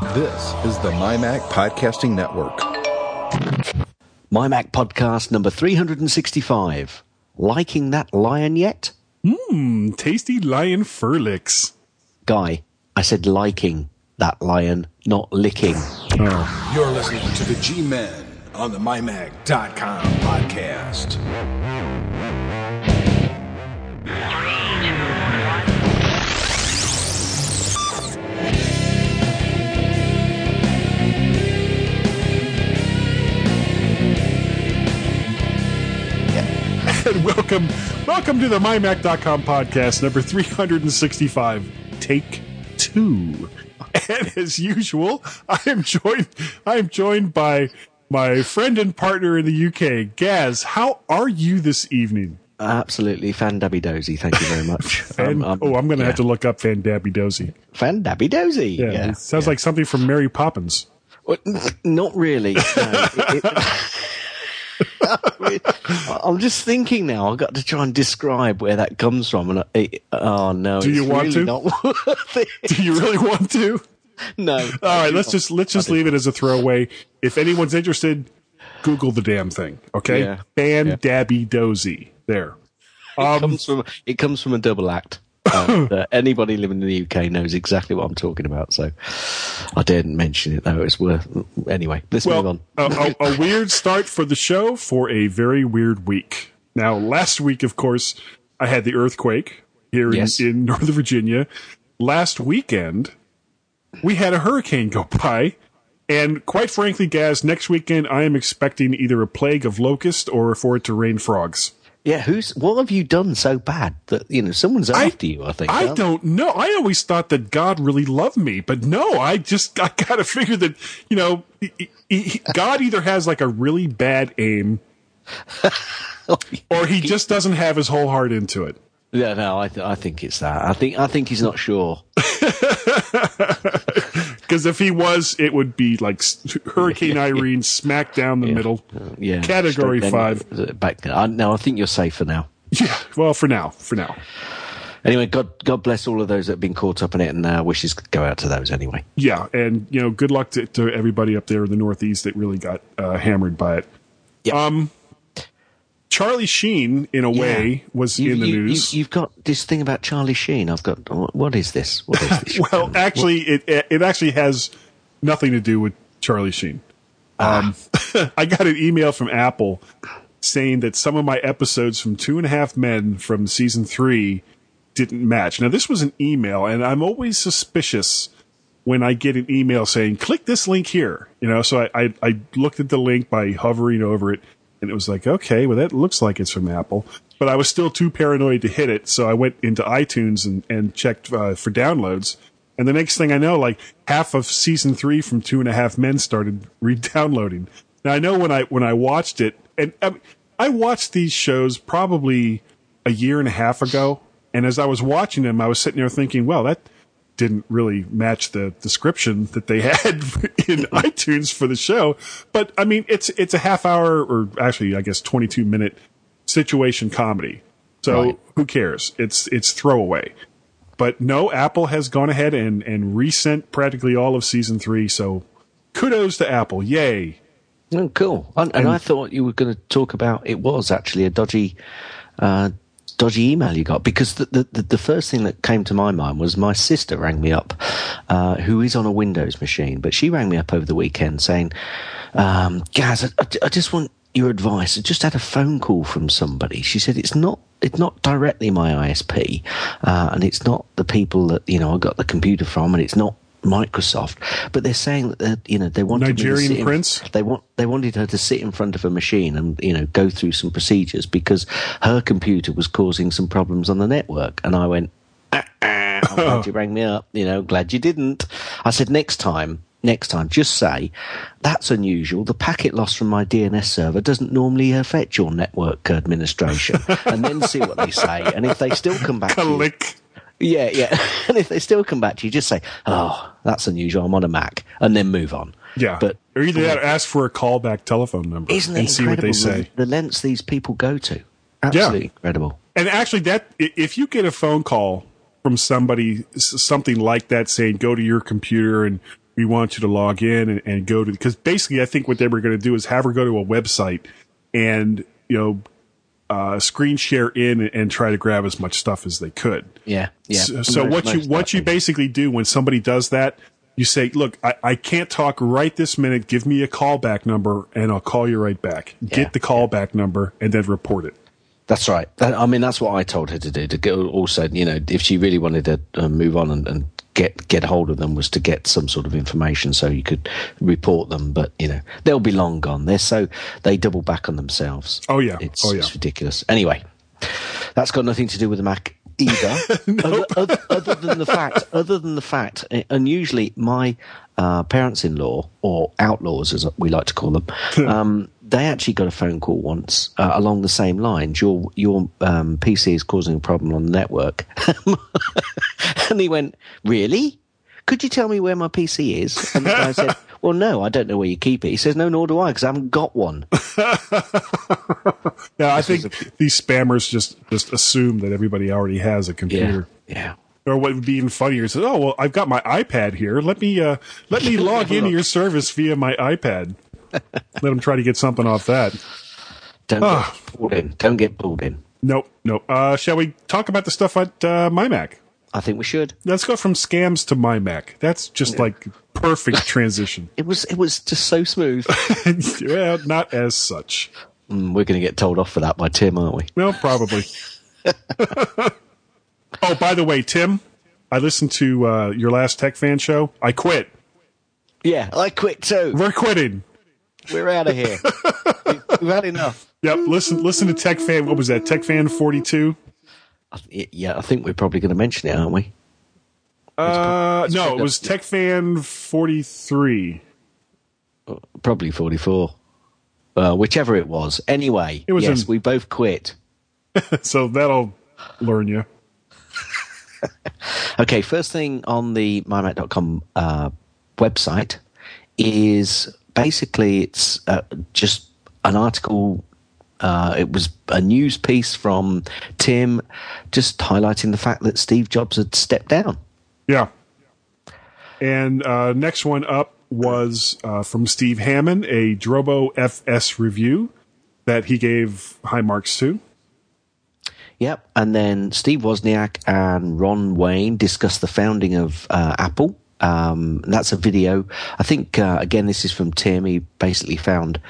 This is the MyMac Podcasting Network. My Mac podcast number 365. Liking that lion yet? Mmm, tasty lion fur licks. Guy, I said liking that lion, not licking. Oh. You're listening to the G Men on the MyMac.com podcast. And welcome, welcome to the MyMac.com podcast number 365, take two. And as usual, I am joined, I am joined by my friend and partner in the UK, Gaz. How are you this evening? Absolutely fan fandabby dozy. Thank you very much. And, Um, um, oh, I'm going to yeah. have to look up Van Dabby Dozy. Fan Fandabby dozy. Yeah, Yeah. sounds like something from Mary Poppins. Well, not really. No. It- it- I'm just thinking now. I've got to try and describe where that comes from. And it, oh no, Do you want really to? Not worth it. Do you really want to? No. All right, let's just let's just leave it as a throwaway. If anyone's interested, Google the damn thing. Okay, Yeah. Ban Yeah. Dabby Dozy. There. It um, comes from it comes from a double act. And, uh, anybody living in the UK knows exactly what I'm talking about. So I didn't mention it though. It's worth anyway. Let's move on. a, a, a weird start for the show for a very weird week. Now, last week, of course, I had the earthquake here Yes. in, in Northern Virginia. Last weekend, we had a hurricane go by. And quite frankly, Gaz, next weekend I am expecting either a plague of locusts or for it to rain frogs. Yeah, who's what have you done so bad that you know someone's after you? I think. I don't know. I always thought that God really loved me, but no, I just I gotta figure that you know he- he- God either has like a really bad aim, or he just doesn't have his whole heart into it. Yeah, no, I, th- I think it's that. I think I think he's not sure. Because if he was, it would be like Hurricane Irene smack down the middle. Yeah, Category straight five. Back I, no, I think you're safe for now. Yeah. Well, for now, for now. Anyway, God God bless all of those that have been caught up in it, and uh, wishes go out to those anyway. Yeah, and you know, good luck to, to everybody up there in the Northeast that really got uh, hammered by it. Yeah. Um, Charlie Sheen, in a way, was You, in the you, news. You, have got this thing about Charlie Sheen. I've got what- is this? What is this? Well, actually, it it actually has nothing to do with Charlie Sheen. Um, I got an email from Apple saying that some of my episodes from Two and a Half Men from season three didn't match. Now, this was an email, and I'm always suspicious when I get an email saying "click this link here." You know, so I I, I looked at the link by hovering over it, and it was like, okay, well, that looks like it's from Apple. But I was still too paranoid to hit it, so I went into iTunes and, and checked uh, for downloads. And the next thing I know, like half of season three from Two and a Half Men started re-downloading. Now I know when I when I watched it, and I, I watched these shows probably a year and a half ago, and as I was watching them, I was sitting there thinking, well, that didn't really match the description that they had in iTunes for the show. But I mean, it's it's a half hour, or actually, I guess, twenty two minute situation comedy. So Right. who cares? It's it's throwaway. But no, Apple has gone ahead and and resent practically all of season three. So kudos to Apple! Yay! Oh, cool. And, and I thought you were going to talk about it was actually a dodgy, uh, dodgy email you got because the, the the first thing that came to my mind was my sister rang me up, uh, who is on a Windows machine, but she rang me up over the weekend saying, um, "Gaz, I, I- I just want." Your advice. I just had a phone call from somebody. She said it's not it's not directly my ISP, uh, and it's not the people that you know I got the computer from, and it's not Microsoft. But they're saying that you know they want Nigerian prince? they want they wanted her to sit in front of a machine and you know go through some procedures because her computer was causing some problems on the network. And I went, ah, ah, I'm glad you rang me up. You know, glad you didn't. I said next time. Next time, just say that's unusual. The packet loss from my DNS server doesn't normally affect your network administration, and then see what they say. And if they still come back, Click. Yeah, yeah. And if they still come back to you, just say, "Oh, that's unusual. I'm on a Mac," and then move on. Yeah. But or either that or ask for a callback telephone number isn't it and see what they say. The, the lengths these people go to? Absolutely incredible. And actually, that if you get a phone call from somebody, something like that, saying go to your computer and we want you to log in and, and go to because basically I think what they were going to do is have her go to a website and you know uh, screen share in and, try to grab as much stuff as they could. Yeah, yeah. So, so what you what you basically do when somebody does that, you say, "Look, I, I can't talk right this minute. Give me a callback number, and I'll call you right back. Yeah, Get the callback number, and then report it." That's right. That, I mean, that's what I told her to do. To go also, you know, if she really wanted to uh, move on and, and get get hold of them, was to get some sort of information so you could report them. But you know, they'll be long gone. They're so they double back on themselves. Oh, yeah. it's, Oh, yeah. it's ridiculous. Anyway, that's got nothing to do with the Mac either. other, other, other than the fact, other than the fact, and usually my uh, parents-in-law or outlaws, as we like to call them, um, they actually got a phone call once uh, along the same lines. Your your um, PC is causing a problem on the network, and he went, "Really? Could you tell me where my PC is?" And the guy said. Well, no, I don't know where you keep it. He says, no, nor do I, because I haven't got one. Yeah, I think these spammers just just assume that everybody already has a Yeah, computer. yeah. Or what would be even funnier is, oh well, I've got my iPad here. Let me uh, let me log into your service via my iPad. let them try to get something off that. Don't Ah. get pulled in. Don't get pulled in. Nope, nope. Uh, shall we talk about the stuff at uh, my Mac? I think we should. Let's go from scams to my Mac. That's just like perfect transition. It was it was just so smooth. well, not as such. Mm, we're going to get told off for that by Tim, aren't we? Well, probably. oh, by the way, Tim, I listened to uh, your last Tech Fan show. I quit. Yeah, I quit too. We're quitting. We're out of here. We've- We've had enough. Yep. Listen. Listen to Tech Fan. What was that? Tech Fan forty two. I th- Yeah, I think we're probably going to mention it, aren't we? Uh, no, it was Tech Fan forty three. Probably 44. Uh, whichever it was. Anyway, It was yes, in- we both quit. So that'll learn you. Okay, first thing on the mymac.com uh, website is basically it's uh, just an article. Uh, it was a news piece from Tim, just highlighting the fact that Steve Jobs had stepped down. Yeah. And uh, next one up was uh, from Steve Hammond, a Drobo FS review that he gave high marks to. Yep. And then Steve Wozniak and Ron Wayne discussed the founding of uh, Apple. Um, that's a video. I think, uh, again, this is from Tim. He basically found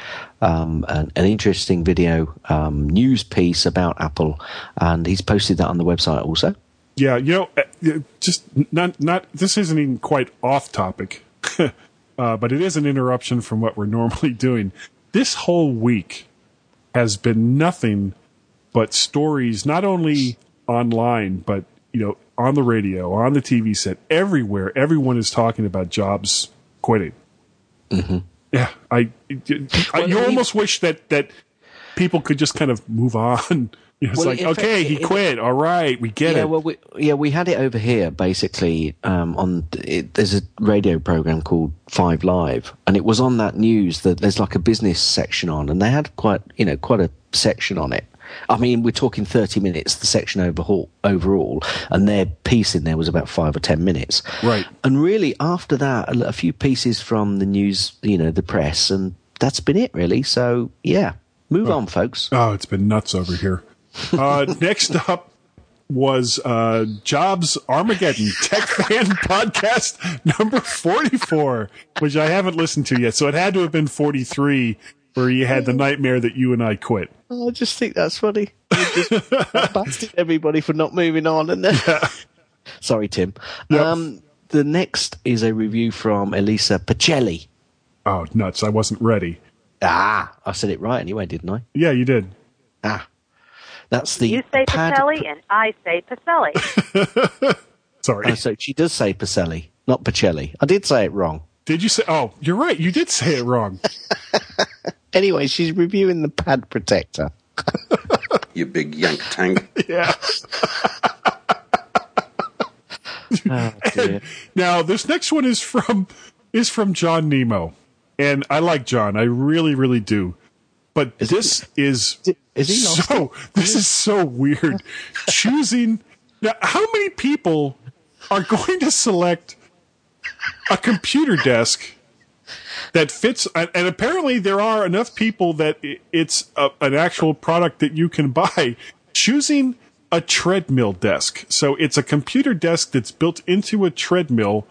um, an, an interesting video um, news piece about Apple, and he's posted that on the website also. Yeah, you know, uh, just not not. This isn't even quite off topic, uh, but it is an interruption from what we're normally doing. This whole week has been nothing but stories, not only online, but you know, on the radio, on the TV set, everywhere. Everyone is talking about Jobs quitting. Mm-hmm. Yeah, I. I you he- almost wish that that people could just kind of move on. You know, it's Well, like, okay, fact, he it- quit. All right, we get yeah, it. well, we, yeah, we had it over here basically. Um, on it, there's a radio program called Five Live, and it was on that news that there's like a business section on, and they had quite, you know, quite a section on it. I mean, we're talking 30 minutes, the section overhaul, overall, and their piece in there was about five or 10 minutes. Right. And really, after that, a, a few pieces from the news, you know, the press, and that's been it, really. So, yeah, move on, folks. Oh, it's been nuts over here. Uh, next up was uh, Jobs Armageddon Tech Fan Podcast number 44, which I haven't listened to yet. So it had to have been 43 where you had the nightmare that you and I quit. Oh, I just think that's funny. You just blasted everybody for not moving on. And then, sorry, Tim. Yep. Um, the next is a review from Elisa Pacelli. Oh, nuts. I wasn't ready. Ah, I said it right anyway, didn't I? Yeah, you did. Ah, that's the You say pad- Pacelli and I say Pacelli. Sorry. Oh, so she does say Pacelli, not Pacelli. I did say it wrong. Did you say? Oh, you're right. You did say it wrong. Anyway, she's reviewing the pad protector. You big yank tank. Yeah. Oh. Now, this next one is from is from John Nemo, and I like John. I really, really do. But this is is he so. This is so weird. Choosing now, how many people are going to select a computer desk that fits, and apparently there are enough people that it's a, an actual product that you can buy. Choosing a treadmill desk, so it's a computer desk that's built into a treadmill,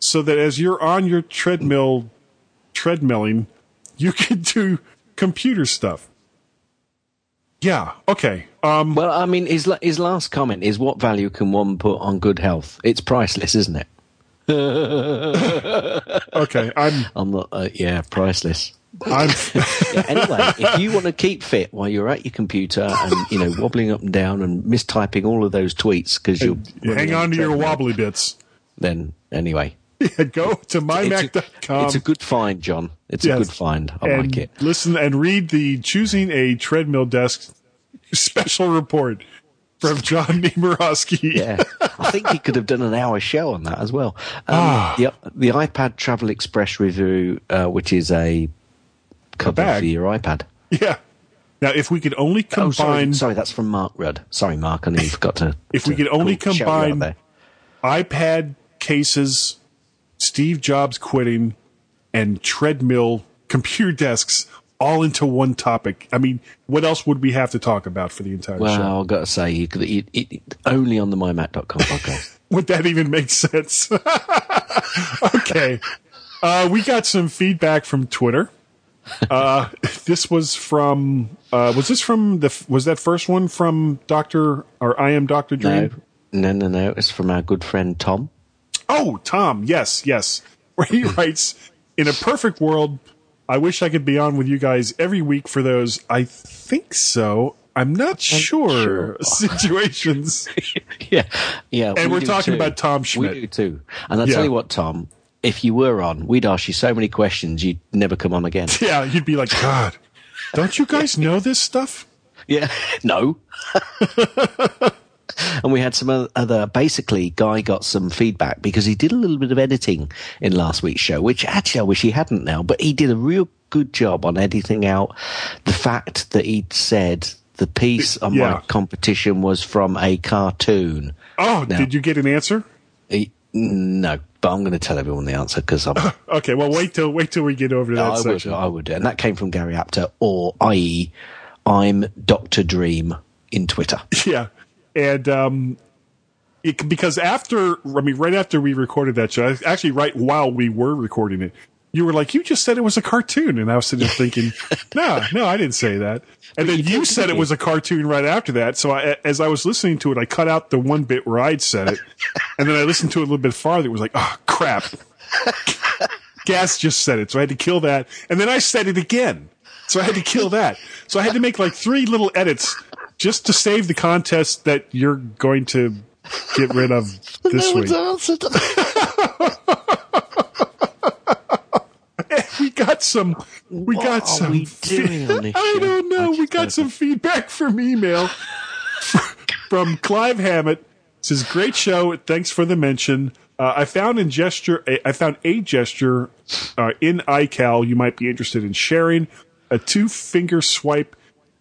so that as you're on your treadmill, treadmilling, you can do computer stuff. Yeah. Okay. Um. Well, I mean, his his last comment is, "What value can one put on good health? It's priceless, isn't it?" Okay. I'm. I'm not. Uh, yeah, priceless. I'm. Yeah, anyway, if you want to keep fit while you're at your computer and you know wobbling up and down and mistyping all of those tweets because you're hang on to your wobbly bits. then anyway, Yeah, go to it's a, mymac.com. it's a good find, John. It's Yes. a good find. I and like it. Listen and read the choosing a treadmill desk special report from John Nemerovski. Yeah, I think he could have done an hour show on that as well. Um, Ah. the, the iPad Travel Express review, uh, which is a cover for your iPad. Yeah. Now, if we could only Oh, sorry, combine, sorry, that's from Mark Rudd. Sorry, Mark, I nearly forgot to. If we could only call- shout you out combine- iPad cases, Steve Jobs quitting, and treadmill computer desks all into one topic. I mean, what else would we have to talk about for the entire Well, show? I've got to say, you it, only on the mymac.com podcast. Would that even make sense? okay. Uh, we got some feedback from Twitter. Uh, this was from, uh, was this from the, was that first one from Dr. or I am Dr. no, Dream? no, no, no. It's from our good friend Tom. Oh, Tom. Yes, yes. Where he writes, in a perfect world, I wish I could be on with you guys every week for those. I think so. I'm not sure. sure. Situations. yeah, yeah. And we we're talking too. about Tom Schmidt. We do too. And I'll Yeah. tell you what, Tom, if you were on, we'd ask you so many questions you'd never come on again. Yeah, you'd be like, God, don't you guys know this stuff? yeah. No. And we had some other, basically, Guy got some feedback because he did a little bit of editing in last week's show, which actually I wish he hadn't now, but he did a real good job on editing out the fact that he'd said the piece on Yeah. my competition was from a cartoon. Oh, No. did you get an answer? He, no, but I'm going to tell everyone the answer because I'm. Okay, well, wait till wait till we get over to that I would, section. I would, and that came from Gary Apter, or i.e., I'm Doctor Dream in Twitter. Yeah, and um, it, because after I mean, right after we recorded that show, actually, right while we were recording it, you were like, "You just said it was a cartoon," and I was sitting there thinking, "No, no, I didn't say that." And then you you said it was a cartoon right after that. So I, as I was listening to it, I cut out the one bit where I'd said it, and then I listened to it a little bit farther. It was like, "Oh crap." Gaz just said it, so I had to kill that. And then I said it again. So I had to kill that. So I had to make like three little edits just to save the contest that you're going to get rid of this week. answered. We got some. We What got are some. we doing on this I don't know. I We got don't some feedback from email from Clive Hammett. Says great show. Thanks for the mention. Uh, I found in gesture. I found a gesture uh, in iCal you might be interested in sharing. A two finger swipe.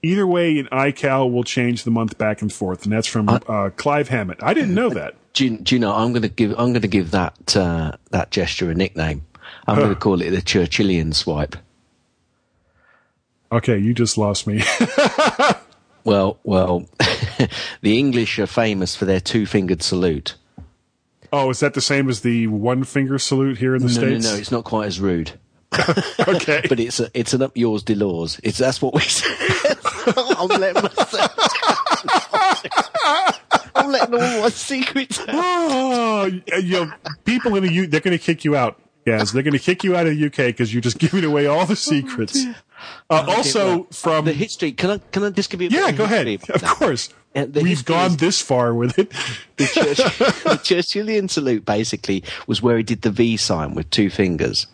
Either way, in iCal will change the month back and forth, and that's from uh, Clive Hammett. I didn't know that. Do you, do you know? I'm going to give. I'm going to give that uh, that gesture a nickname. I'm going to call it the Churchillian swipe. Okay, you just lost me. Well, well, the English are famous for their two-fingered salute. oh, is that the same as the one finger salute here in the No, states? no, no. It's not quite as rude. Okay. but it's a, it's an up yours Delors. It's that's what we say. I'm letting myself. I'm letting all my secrets out. oh, you know, people in the U, they're going to kick you out. Yes, they're going to kick you out of the UK because you're just giving away all the secrets. Uh, also, from the history. Can I can I just give you? A bit yeah, of go ahead. Of about course, Uh, we've gone is- this far with it. The, Church, the Churchillian salute basically was where he did the V sign with two fingers.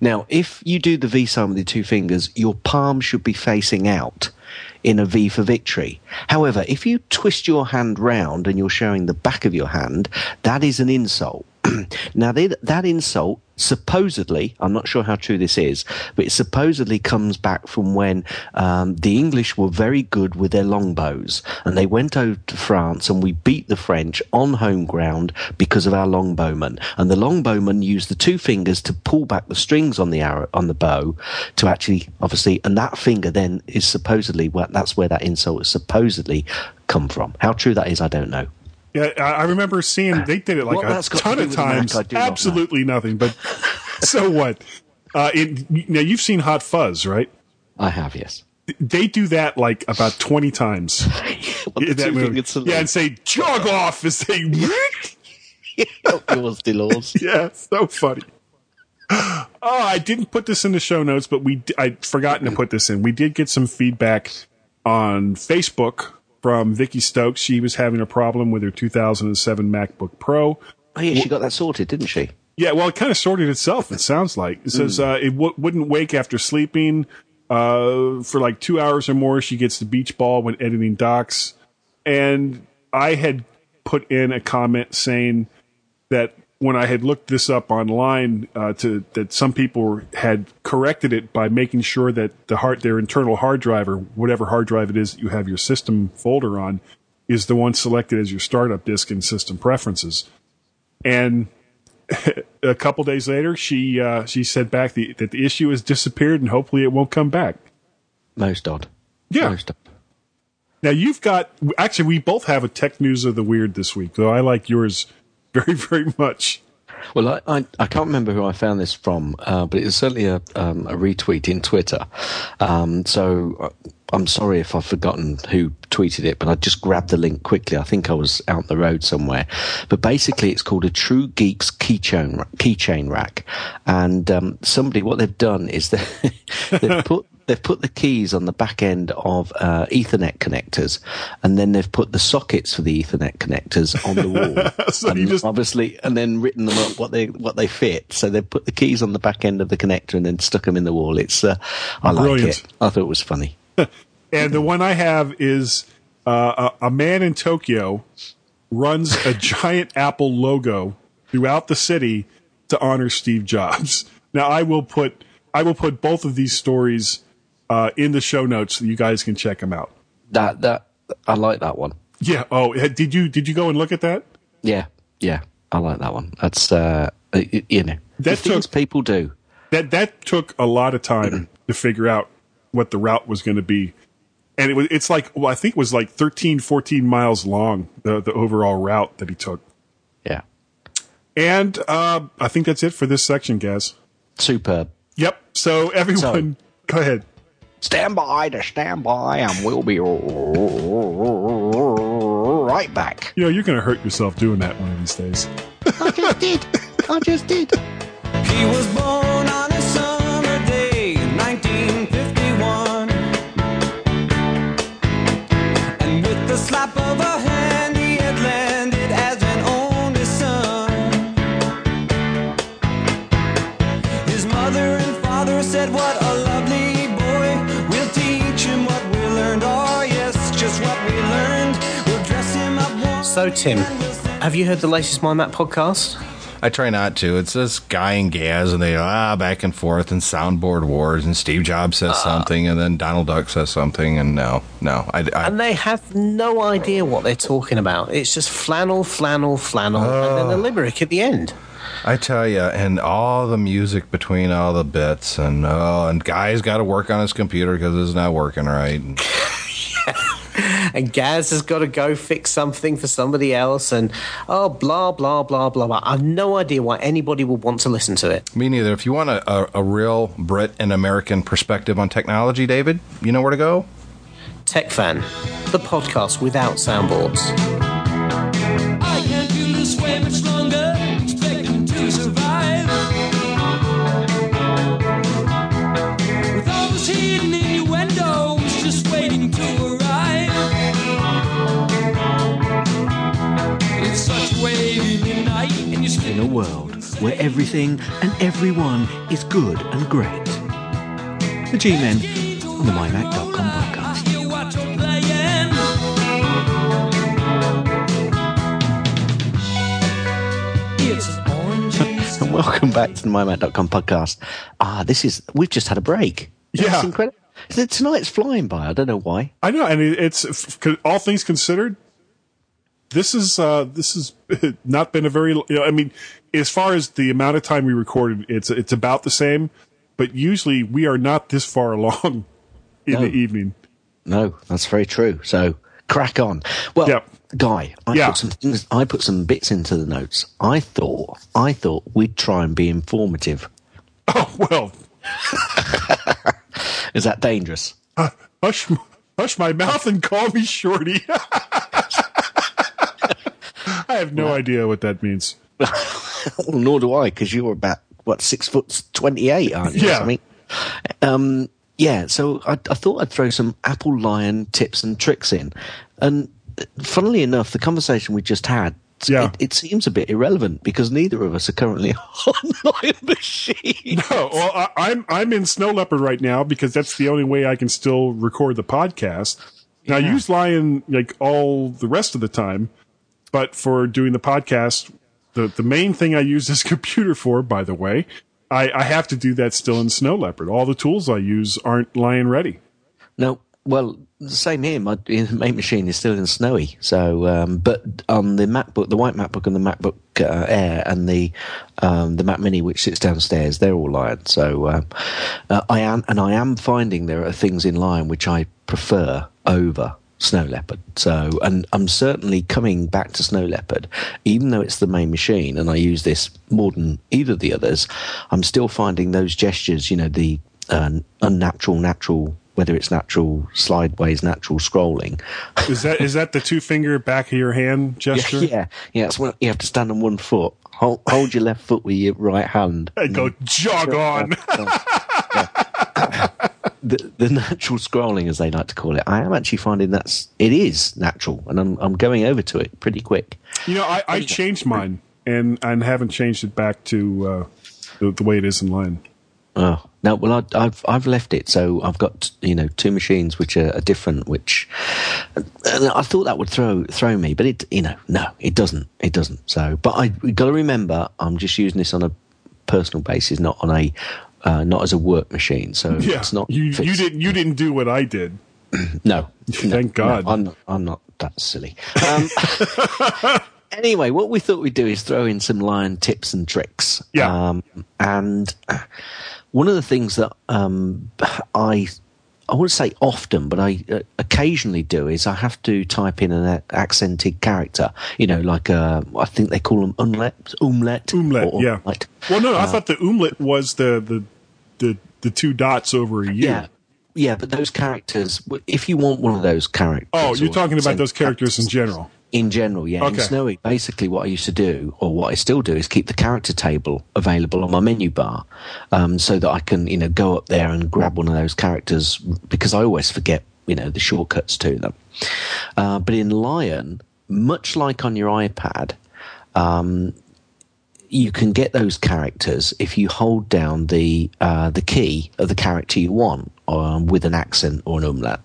Now, if you do the V sign with your two fingers, your palm should be facing out in a V for victory. However, if you twist your hand round and you're showing the back of your hand, that is an insult. now, they, that insult supposedly, I'm not sure how true this is, but it supposedly comes back from when um, the English were very good with their longbows, and they went over to France, and we beat the French on home ground because of our longbowmen. And the longbowmen used the two fingers to pull back the strings on the arrow on the bow to actually, obviously, and that finger then is supposedly well, that's where that insult is supposedly come from. How true that is, I don't know. Yeah, I remember seeing they did it like What a that's to ton of Mac, times. Not know. Absolutely nothing. But so what? Uh, it, now you've seen Hot Fuzz, right? I have, yes. They do that like about twenty times. Well, that movie. Yeah, and say jog off as they. yours, Delors. yeah, so funny. Oh, I didn't put this in the show notes, but we—I'd forgotten to put this in. We did get some feedback on Facebook from Vicky Stokes. She was having a problem with her 2007 MacBook Pro. Oh, yeah, she got that sorted, didn't she? Yeah, well, it kind of sorted itself. It sounds like it says uh, it w- wouldn't wake after sleeping uh, for like two hours or more. She gets the beach ball when editing docs, and I had put in a comment saying that when I had looked this up online, uh, to that some people had corrected it by making sure that the hard their internal hard drive or whatever hard drive it is that you have your system folder on is the one selected as your startup disk in system preferences, and a couple days later, she uh, she said back the, that the issue has disappeared and hopefully it won't come back. Most odd. Yeah. Most odd. Now you've got actually we both have a tech news of the weird this week, though I like yours very very much. Well, I, I, I can't remember who I found this from, uh, but it was certainly a, um, a retweet in Twitter. Um, so uh, I'm sorry if I've forgotten who tweeted it, but I just grabbed the link quickly. I think I was out the road somewhere. But basically, it's called a True Geeks keychain keychain rack, and um, somebody what they've done is they, they've put they've put the keys on the back end of uh, Ethernet connectors, and then they've put the sockets for the Ethernet connectors on the wall. So and you just- obviously, and then written them up what they what they fit. So they've put the keys on the back end of the connector and then stuck them in the wall. It's uh, I like it. I thought it was funny. And the one I have is uh, a, a man in Tokyo runs a giant Apple logo throughout the city to honor Steve Jobs. Now I will put I will put both of these stories uh, in the show notes so you guys can check them out. That that I like that one. Yeah. Oh, did you did you go and look at that? Yeah, yeah, I like that one. That's uh, you know the That things took- people do. that that took a lot of time to figure out what the route was going to be and it was it's like well i think it was like 13 14 miles long the the overall route that he took Yeah, and uh i think that's it for this section guys superb. yep so everyone go ahead Stand by to stand by, and we'll be right back. you know you're going to hurt yourself doing that one of these days I just did. I just did. He was born So, Tim, have you heard the latest My Mac podcast? I try not to. It's this guy and Gaz, and they ah back and forth and soundboard wars, and Steve Jobs says something, and then Donald Duck says something, and no, no, I, I And they have no idea what they're talking about. It's just flannel, flannel, flannel, and then the limerick at the end. I tell you, and all the music between all the bits, and oh, and guy's got to work on his computer because it's not working right. And, And Gaz has got to go fix something for somebody else, and oh, blah, blah, blah, blah, blah. I've no idea why anybody would want to listen to it. me neither. If you want a, a, a real Brit and American perspective on technology, David, you know where to go. Tech Fan, the podcast without soundboards. Where everything and everyone is good and great. The G Men on the MyMac.com podcast. hear what you're playing. It's Welcome back to the mymac.com podcast. Ah, this is, we've just had a break. Yeah. Incredible. Tonight's flying by. I don't know why. I know, and it- it's all things considered. This is uh, this has not been a very. You know, I mean, as far as the amount of time we recorded, it's it's about the same. But usually, we are not this far along in No. the evening. No, that's very true. So crack on. Well, Yep. Guy, I Yeah. put some things, I put some bits into the notes. I thought, I thought we'd try and be informative. Oh well, Is that dangerous? hush, hush my mouth and call me Shorty. I have no idea what that means. nor do I, because you're about what six foot twenty-eight, aren't you? Yeah. something? Um, yeah. So I, I thought I'd throw some Apple Lion tips and tricks in, and funnily enough, the conversation we just had. Yeah. It, it seems a bit irrelevant because neither of us are currently on Lion Machine. No, well, I, I'm I'm in Snow Leopard right now because that's the only way I can still record the podcast. Now I use Lion like all the rest of the time, but for doing the podcast, the the main thing I use this computer for, by the way, I, I have to do that still in Snow Leopard. All the tools I use aren't Lion ready. No, well, the same here. My main machine is still in Snowy. So, um, but on the MacBook, the white MacBook and the MacBook uh, Air and the um, the Mac Mini, which sits downstairs, they're all Lion. So, um, uh, I am, and I am finding there are things in Lion which I prefer over Snow Leopard. So, and I'm certainly coming back to Snow Leopard, even though it's the main machine, and I use this more than either of the others. I'm still finding those gestures, you know, the uh, unnatural, natural, whether it's natural sideways, natural scrolling. Is that is that the two finger back of your hand gesture? Yeah, yeah. It's when you have to stand on one foot. Hold, hold your left foot with your right hand. And go jog on. the, the natural scrolling, as they like to call it, I am actually finding that's it is natural, and I'm I'm going over to it pretty quick. You know, I, I changed mine and and haven't changed it back to uh, the, the way it is in Lion. Oh no, well I, I've I've left it, so I've got you know two machines which are, are different. Which and I thought that would throw throw me, but it you know no, it doesn't. It doesn't. So, but I got to remember, I'm just using this on a personal basis, not on a uh, not as a work machine. So Yeah, it's not. you you didn't you didn't do what I did. No, Thank no, God. no, I'm not. I'm not that silly. Um, anyway, what we thought we'd do is throw in some lion tips and tricks. Yeah. Um, and one of the things that um, I I wouldn't say often, but I uh, occasionally do is I have to type in an a- accented character. You know, like uh, I think they call them umlet, umlet, Oomlet, or yeah. umlet. Well, no, I Uh, thought the oomlet was the the the, the two dots over a U. Yeah. Yeah, but those characters, if you want one of those characters. Oh, you're talking about those characters in general. In general, yeah. In Snowy, basically what I used to do, or what I still do, is keep the character table available on my menu bar, um, so that I can, you know, go up there and grab one of those characters because I always forget, you know, the shortcuts to them. Uh, but in Lion, much like on your iPad, um, you can get those characters if you hold down the uh, the key of the character you want um, with an accent or an umlaut.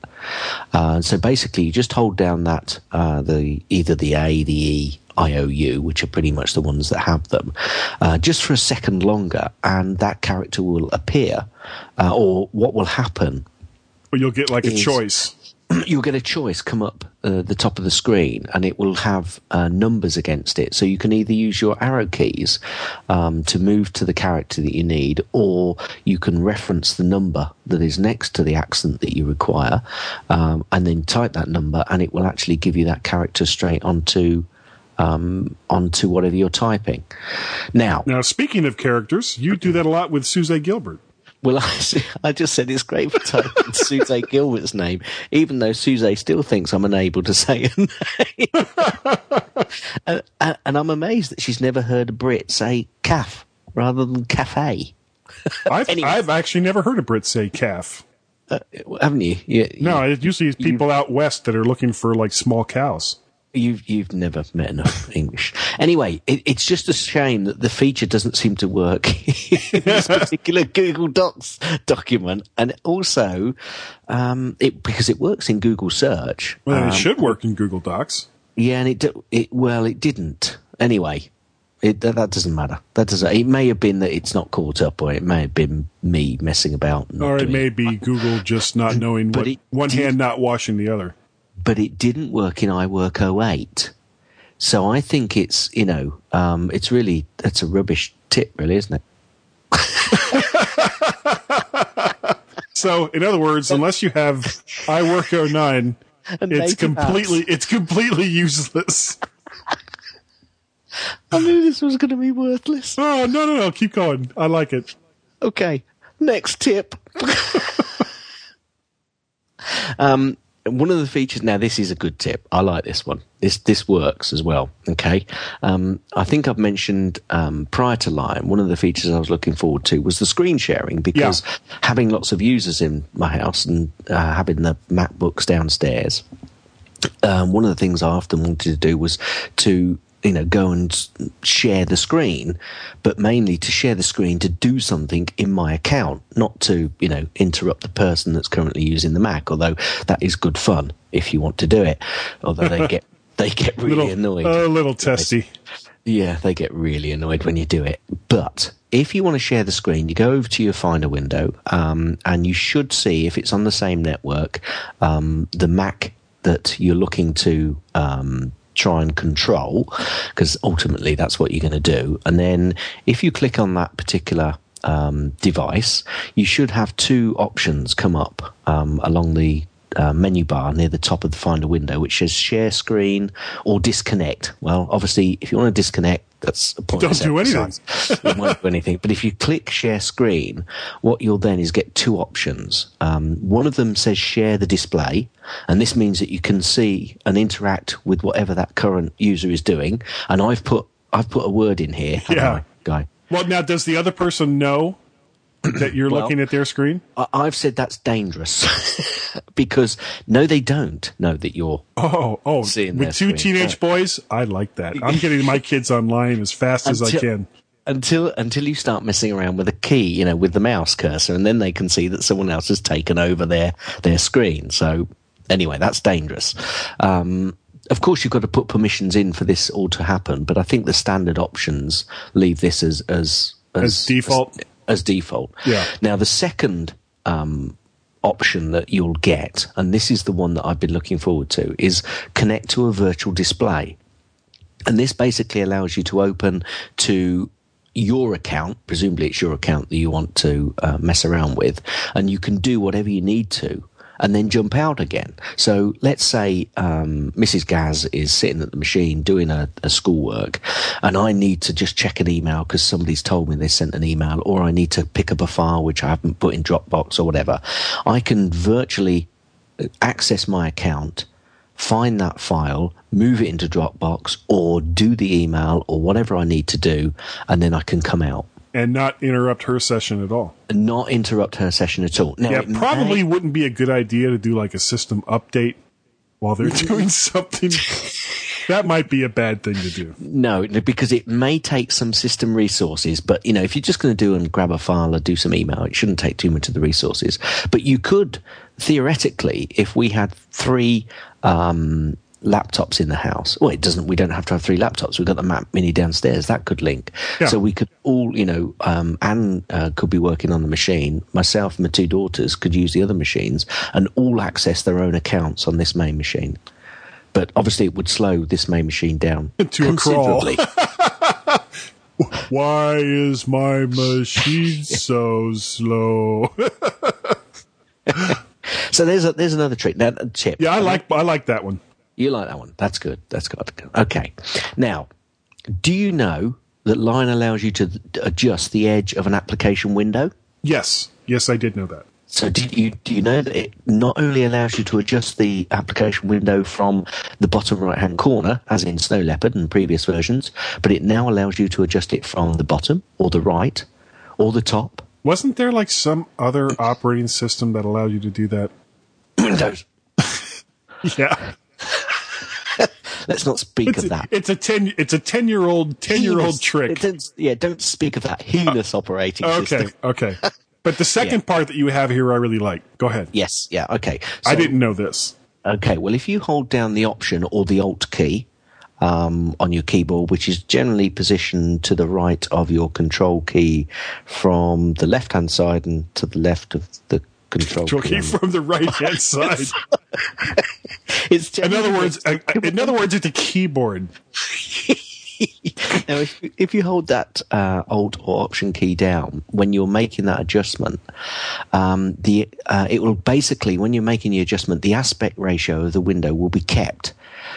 Uh, so basically, you just hold down that uh, the either the A, the E, I, O, U, which are pretty much the ones that have them, uh, just for a second longer, and that character will appear. Uh, or what will happen But you'll get like a choice. you'll get a choice come up uh, the top of the screen and it will have uh, numbers against it. So you can either use your arrow keys um, to move to the character that you need, or you can reference the number that is next to the accent that you require um, and then type that number and it will actually give you that character straight onto. Um, onto whatever you're typing. Now, Now, speaking of characters, you do that a lot with Suze Gilbert. Well, I, I just said it's great for typing Suze Gilbert's name, even though Suze still thinks I'm unable to say her name. and, and- I'm amazed that she's never heard a Brit say calf rather than cafe. I've Anyway. I've actually never heard a Brit say calf. Uh, haven't you? you No, it usually is people out west that are looking for like small cows. You've you've never met enough English. Anyway, it, it's just a shame that the feature doesn't seem to work in this particular Google Docs document, and also um, it because it works in Google Search. Well, um, it should work in Google Docs. Yeah, and it, it well, it didn't. Anyway, It, that, that doesn't matter. That doesn't. It may have been that it's not caught up, or it may have been me messing about. Or it may be Google just not knowing what it one did- hand not washing the other. But it didn't work in iWork 08. So I think it's you know um, it's really that's a rubbish tip, really, isn't it? So, in other words, unless you have iWork 09, it's completely it's completely useless. I knew this was going to be worthless. Oh no no no! Keep going. I like it. Okay, next tip. um, one of the features. Now, this is a good tip. I like this one. This this works as well. Okay. Um, I think I've mentioned um, prior to Lion. One of the features I was looking forward to was the screen sharing because having lots of users in my house and uh, having the MacBooks downstairs. Um, one of the things I often wanted to do was to you know go and share the screen, but mainly to share the screen to do something in my account, not to you know interrupt the person that's currently using the Mac. Although that is good fun if you want to do it. Although they get they get really little annoyed. a little testy. Yeah, they get really annoyed when you do it. But if you want to share the screen, you go over to your Finder window, um, and you should see if it's on the same network, um, the Mac that you're looking to um, try and control, because ultimately that's what you're going to do. And then if you click on that particular um, device, you should have two options come up um, along the uh, menu bar near the top of the Finder window, which says share screen or disconnect. Well, obviously, if you want to disconnect, that's a pointless Don't do anything. it won't do anything. But if you click share screen, what you'll then is get two options. Um, one of them says share the display, and this means that you can see and interact with whatever that current user is doing. And I've put I've put a word in here, Yeah. I, guy. Well, now does the other person know that you're Well- looking at their screen? I've said that's dangerous because no, they don't know that you're Oh, oh, Seeing with two screen. teenage boys, I like that. I'm getting my kids online as fast as I can. until until you start messing around with a key, you know, with the mouse cursor, and then they can see that someone else has taken over their their screen. So anyway, that's dangerous. Um, of course, you've got to put permissions in for this all to happen, but I think the standard options leave this as as As default? As, as default. Yeah. Now the second um, option that you'll get, and this is the one that I've been looking forward to, is connect to a virtual display. And this basically allows you to open to your account, presumably it's your account that you want to uh, mess around with, and you can do whatever you need to and then jump out again. So let's say um, Mrs. Gaz is sitting at the machine doing a, a schoolwork, and I need to just check an email because somebody's told me they sent an email, or I need to pick up a file which I haven't put in Dropbox or whatever. I can virtually uh, access my account find that file, move it into Dropbox, or do the email or whatever I need to do, and then I can come out And not interrupt her session at all. not interrupt her session at all. Now, yeah, it may- probably wouldn't be a good idea to do like a system update while they're doing something. that might be a bad thing to do. no, because it may take some system resources. But you know, if you're just going to do and grab a file or do some email, it shouldn't take too much of the resources. But you could theoretically, if we had three. Um, laptops in the house well it doesn't we don't have to have three laptops we've got the mac mini downstairs that could link Yeah. so we could all you know um anne uh, could be working on the machine myself and my two daughters could use the other machines and all access their own accounts on this main machine but obviously it would slow this main machine down To a crawl. considerably Why is my machine so slow? so there's a there's another trick now tip yeah, I like I like that one. You like that one? That's good. That's good. Okay. Now, do you know that Lion allows you to adjust the edge of an application window? Yes, yes, I did know that. So do you do you know that it not only allows you to adjust the application window from the bottom right hand corner, as in Snow Leopard and previous versions, but it now allows you to adjust it from the bottom or the right or the top. Wasn't there like some other operating system that allowed you to do that? Windows. Yeah, Let's not speak it's of a, that. it's a ten it's a ten year old ten year old trick. Yeah, don't speak of that heinous operating Okay, system. okay. Okay. But the second Yeah. part that you have here, I really like. Go ahead. Yes, yeah, okay. I didn't know this. Okay, well, if you hold down the Option or the Alt key um, on your keyboard, which is generally positioned to the right of your control key from the left hand side and to the left of the control, Control key from the right hand side. It's In other words, uh, in other words, it's a keyboard. now, if, if you hold that uh, Alt or Option key down when you're making that adjustment, um, the uh, it will basically when you're making the adjustment, the aspect ratio of the window will be kept.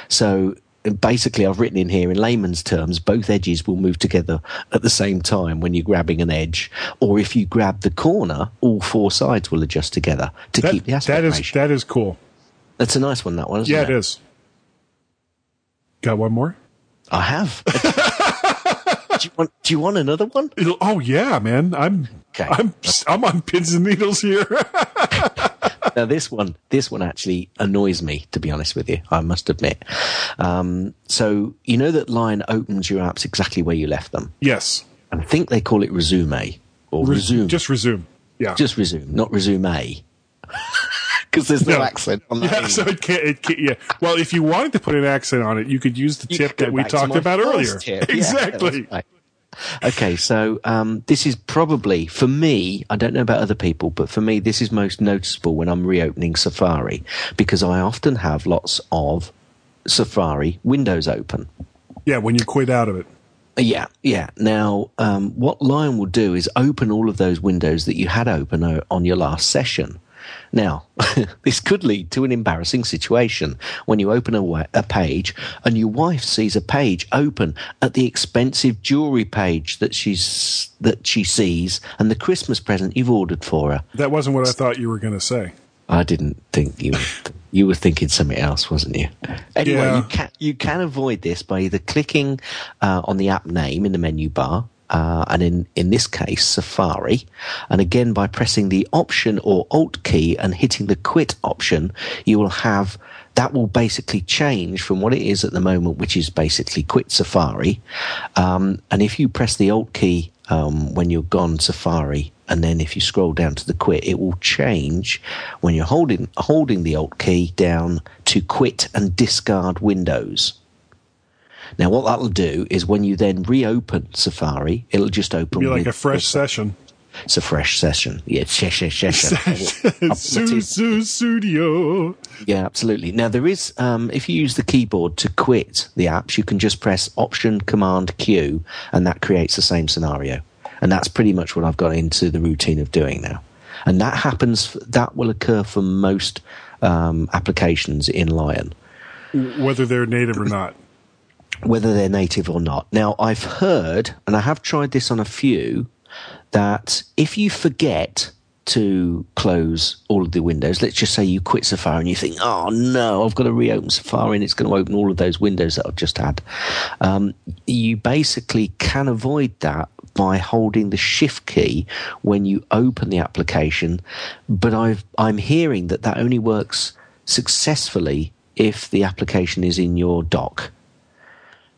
So basically, I've written in here in layman's terms, both edges will move together at the same time when you're grabbing an edge, or if you grab the corner, all four sides will adjust together to That, keep the aspect that is ratio. that is cool. That's a nice one. That one, isn't Yeah, it? it is. Got one more? I have. do, you want, do you want another one? It'll- oh yeah, man. I'm Okay. I'm I'm on pins and needles here. now this one, this one actually annoys me, to be honest with you. I must admit. Um, so you know that line opens your apps exactly where you left them. yes. I think they call it resume or resume. Just resume. Yeah. Just resume, not resume. Because there's no, No. accent on that. yeah, so it can't, it can't, yeah. Well, if you wanted to put an accent on it, you could use the You tip that we talked about earlier. tip. Exactly. right. Okay, so um, this is probably for me. I don't know about other people, but for me, this is most noticeable when I'm reopening Safari because I often have lots of Safari windows open. Yeah, when you quit out of it. Yeah, yeah. Now, um, what Lion will do is open all of those windows that you had open on your last session. Now, this could lead to an embarrassing situation when you open a, a page and your wife sees a page open at the expensive jewelry page that she's that she sees and the Christmas present you've ordered for her. That wasn't what I thought you were going to say. I didn't think you you were thinking something else, wasn't you? Anyway, Yeah. you can you can avoid this by either clicking uh, on the app name in the menu bar. Uh, and in, in this case, Safari, and again by pressing the Option or Alt key and hitting the Quit option, you will have that will basically change from what it is at the moment, which is basically Quit Safari. Um, and if you press the Alt key um, when you're gone Safari, and then if you scroll down to the quit, it will change when you're holding holding the Alt key down to quit and discard windows. Now, what that'll do is when you then reopen Safari, it'll just open Be like with- a fresh session. It's a fresh session. Yeah, session, session. Studio. Yeah, absolutely. Now there is, um, if you use the keyboard to quit the apps, you can just press Option Command Q, and that creates the same scenario. And that's pretty much what I've got into the routine of doing now. And that happens. That will occur for most um, applications in Lion, Whether they're native or not. Whether they're native or not. Now I've heard, and I have tried this on a few, that if you forget to close all of the windows, let's just say you quit Safari and you think, oh no, I've got to reopen Safari and it's going to open all of those windows that I've just had. Um, you basically can avoid that by holding the shift key when you open the application. But I've, I'm hearing that that only works successfully if the application is in your dock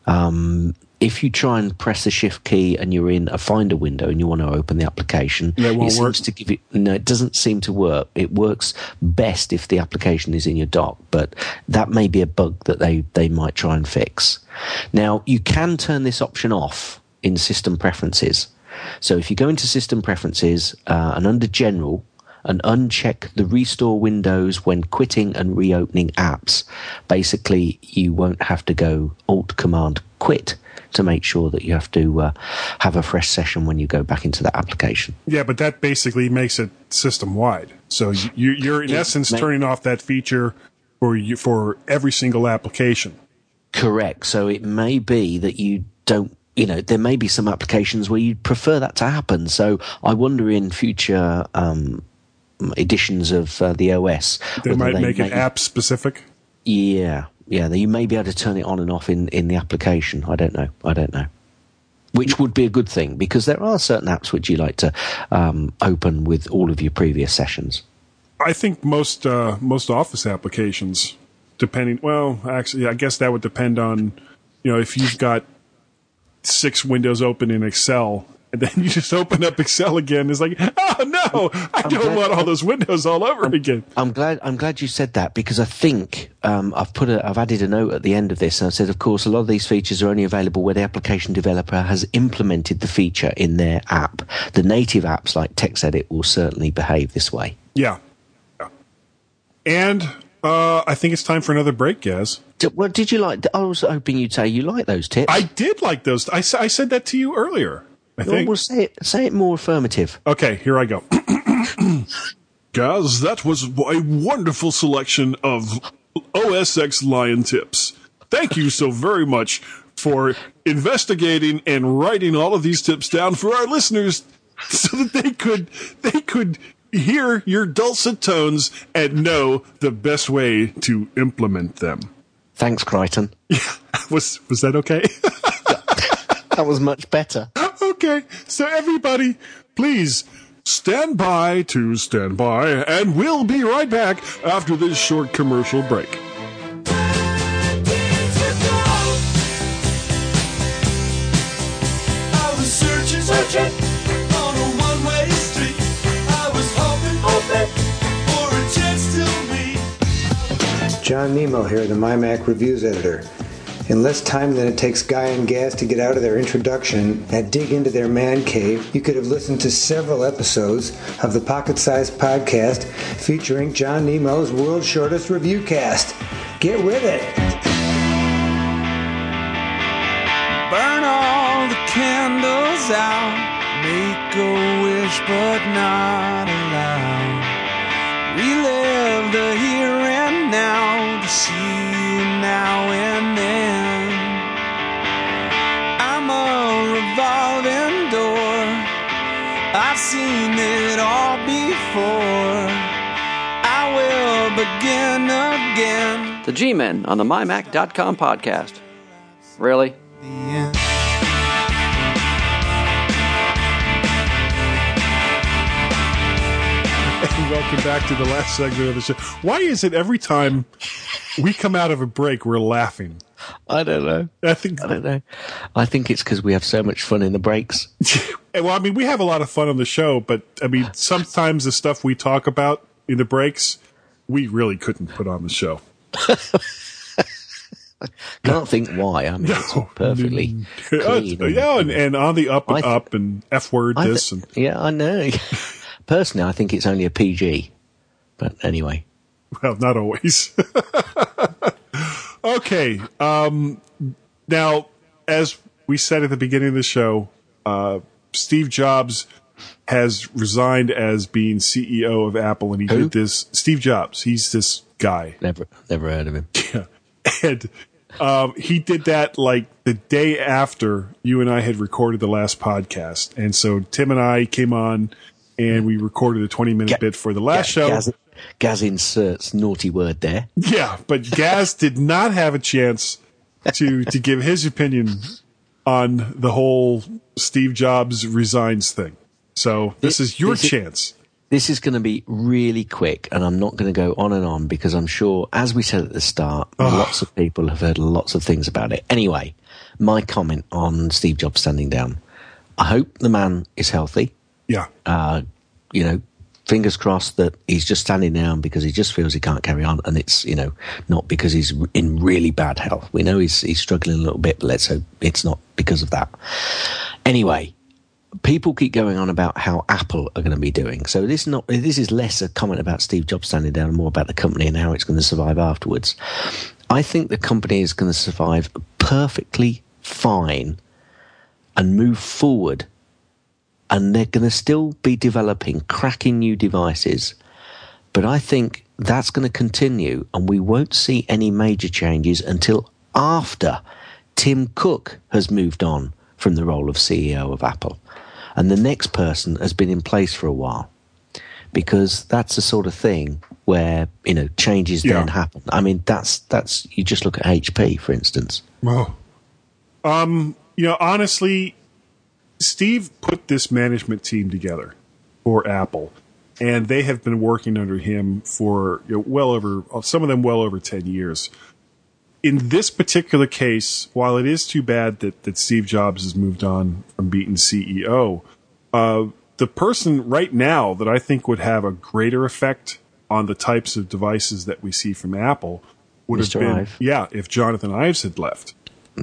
um, if you try and press the shift key and you're in a finder window and you want to open the application, That won't it work? to give you no. It doesn't seem to work. It works best if the application is in your dock, but that may be a bug that they they might try and fix. Now you can turn this option off in system preferences. So if you go into system preferences uh, and under general and uncheck the restore windows when quitting and reopening apps, basically you won't have to go alt command quit to make sure that you have to uh, have a fresh session when you go back into that application. Yeah, but that basically makes it system wide. So you, you're in essence turning off that feature for you, for every single application. Correct. So it may be that you don't, you know, there may be some applications where you'd prefer that to happen. So I wonder in future um, editions of uh, the OS, They might make it app specific. Yeah, yeah. You may be able to turn it on and off in, in the application. I don't know. I don't know. Which would be a good thing because there are certain apps which you like to um, open with all of your previous sessions. I think most uh, most Office applications, depending. Well, actually, I guess that would depend on, you know, if you've got six windows open in Excel And then you just open up Excel again. It's like, oh no, I don't glad- want all those windows all over again. I'm glad. I'm glad you said that because I think um, I've put a. I've added a note at the end of this, and I said, of course, a lot of these features are only available where the application developer has implemented the feature in their app. The native apps like TextEdit will certainly behave this way. Yeah. Yeah. And uh, I think it's time for another break, Gaz. Well, did you like? I was hoping you'd say you like those tips. I did like those. I, I said that to you earlier. I Well, think. well, say it. Say it more affirmative. Okay, here I go. Guys, that was a wonderful selection of OSX Lion tips. Thank you so very much for investigating and writing all of these tips down for our listeners so that they could they could hear your dulcet tones and know the best way to implement them. Thanks, Crichton. Yeah. Was was that okay? That was much better. Okay, so everybody, please stand by to stand by, and we'll be right back after this short commercial break. I was searching, searching on a one-way street. I was hoping, hoping for a chance to meet. John Nemo here, the MyMac Reviews editor. In less time than it takes Guy and Gaz to get out of their introduction and dig into their man cave, you could have listened to several episodes of the Pocket Sized Podcast featuring John Nemo's World's Shortest Review Cast. Get with it! Burn all the candles out. Make a wish, but not aloud. Relive the here and now to see you now and seen it all before. I will begin again. The G Men on the MyMac.com podcast. Really? And welcome back to the last segment of the show. Why is it every time we come out of a break, we're laughing? I don't know. I think I don't know. I think it's because we have so much fun in the breaks. well, I mean, we have a lot of fun on the show, but I mean, sometimes the stuff we talk about in the breaks, we really couldn't put on the show. Can't think why. I mean, it's all perfectly clean. Oh, and- yeah, and, and on the up and th- up and F word I thi- this and yeah, I know. Personally, I think it's only a PG. But anyway, well, not always. Okay. Um, now, as we said at the beginning of the show, uh, Steve Jobs has resigned as being CEO of Apple, and he Who? did this. Steve Jobs, he's this guy, never, never heard of him. yeah. and um, he did that like the day after you and I had recorded the last podcast, and so Tim and I came on and we recorded a twenty-minute bit for the last show. Gaz, Gaz inserts naughty word there. Yeah, but Gaz did not have a chance to to give his opinion on the whole Steve Jobs resigns thing. So this is your this is- chance. This is going to be really quick, and I'm not going to go on and on because I'm sure, as we said at the start, lots of people have heard lots of things about it. Anyway, my comment on Steve Jobs standing down. I hope the man is healthy. Yeah. Uh, you know, fingers crossed that he's just standing down because he just feels he can't carry on, and it's you know not because he's in really bad health. We know he's he's struggling a little bit, but let's hope it's not because of that. Anyway, people keep going on about how Apple are going to be doing. So this is not this is less a comment about Steve Jobs standing down and more about the company and how it's going to survive afterwards. I think the company is going to survive perfectly fine and move forward and they're going to still be developing cracking new devices. But I think that's going to continue and we won't see any major changes until after Tim Cook has moved on from the role of CEO of Apple and the next person has been in place for a while. Because that's the sort of thing where, you know, changes then happen. I mean, that's, that's, you just look at HP, for instance. Oh. Um, you know, honestly, Steve put this management team together for Apple, and they have been working under him for you know, well over some of them well over ten years. in this particular case, while it is too bad that, that Steve Jobs has moved on from being CEO, uh, the person right now that I think would have a greater effect on the types of devices that we see from Apple would Mr. have been, Ive. yeah, if Jonathan Ives had left.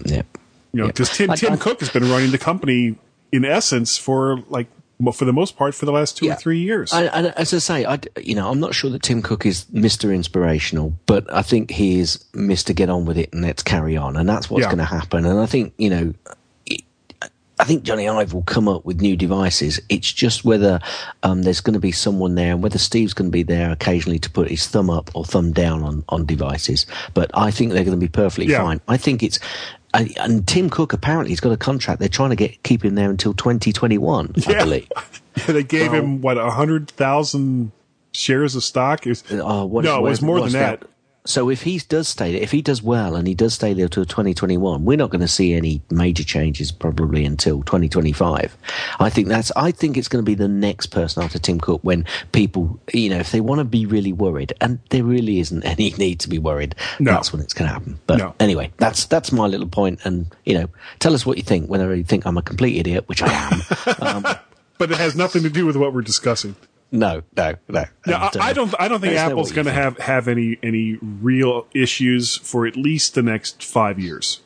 Yep. You know, Yep. because Tim Tim Cook has been running the company in essence for like for the most part for the last two or three years. And, and as I say, I, you know, I'm not sure that Tim Cook is Mr. Inspirational, but I think he is Mr. Get On With It and Let's Carry On, and that's what's Yeah. going to happen. And I think, you know, it, I think Johnny Ive will come up with new devices. It's just whether um, there's going to be someone there and whether Steve's going to be there occasionally to put his thumb up or thumb down on, on devices. But I think they're going to be perfectly Yeah. fine. I think it's. And and Tim Cook apparently he's got a contract. They're trying to get keep him there until 2021, I Yeah. believe. they gave him what a hundred thousand shares of stock. Was, Oh, what- no, it was more was than that. So if he does stay if he does well and he does stay there till 2021, we're not going to see any major changes probably until 2025. I think that's, I think it's going to be the next person after Tim Cook when people, you know, if they want to be really worried, and there really isn't any need to be worried, No. that's when it's going to happen. But No. anyway, that's, that's my little point. And, you know, tell us what you think, whether you think I'm a complete idiot, which I am. um, But it has nothing to do with what we're discussing. No, no, no. No, I, And, uh, I don't. I don't think let us know Apple's going to have have any any real issues for at least the next five years.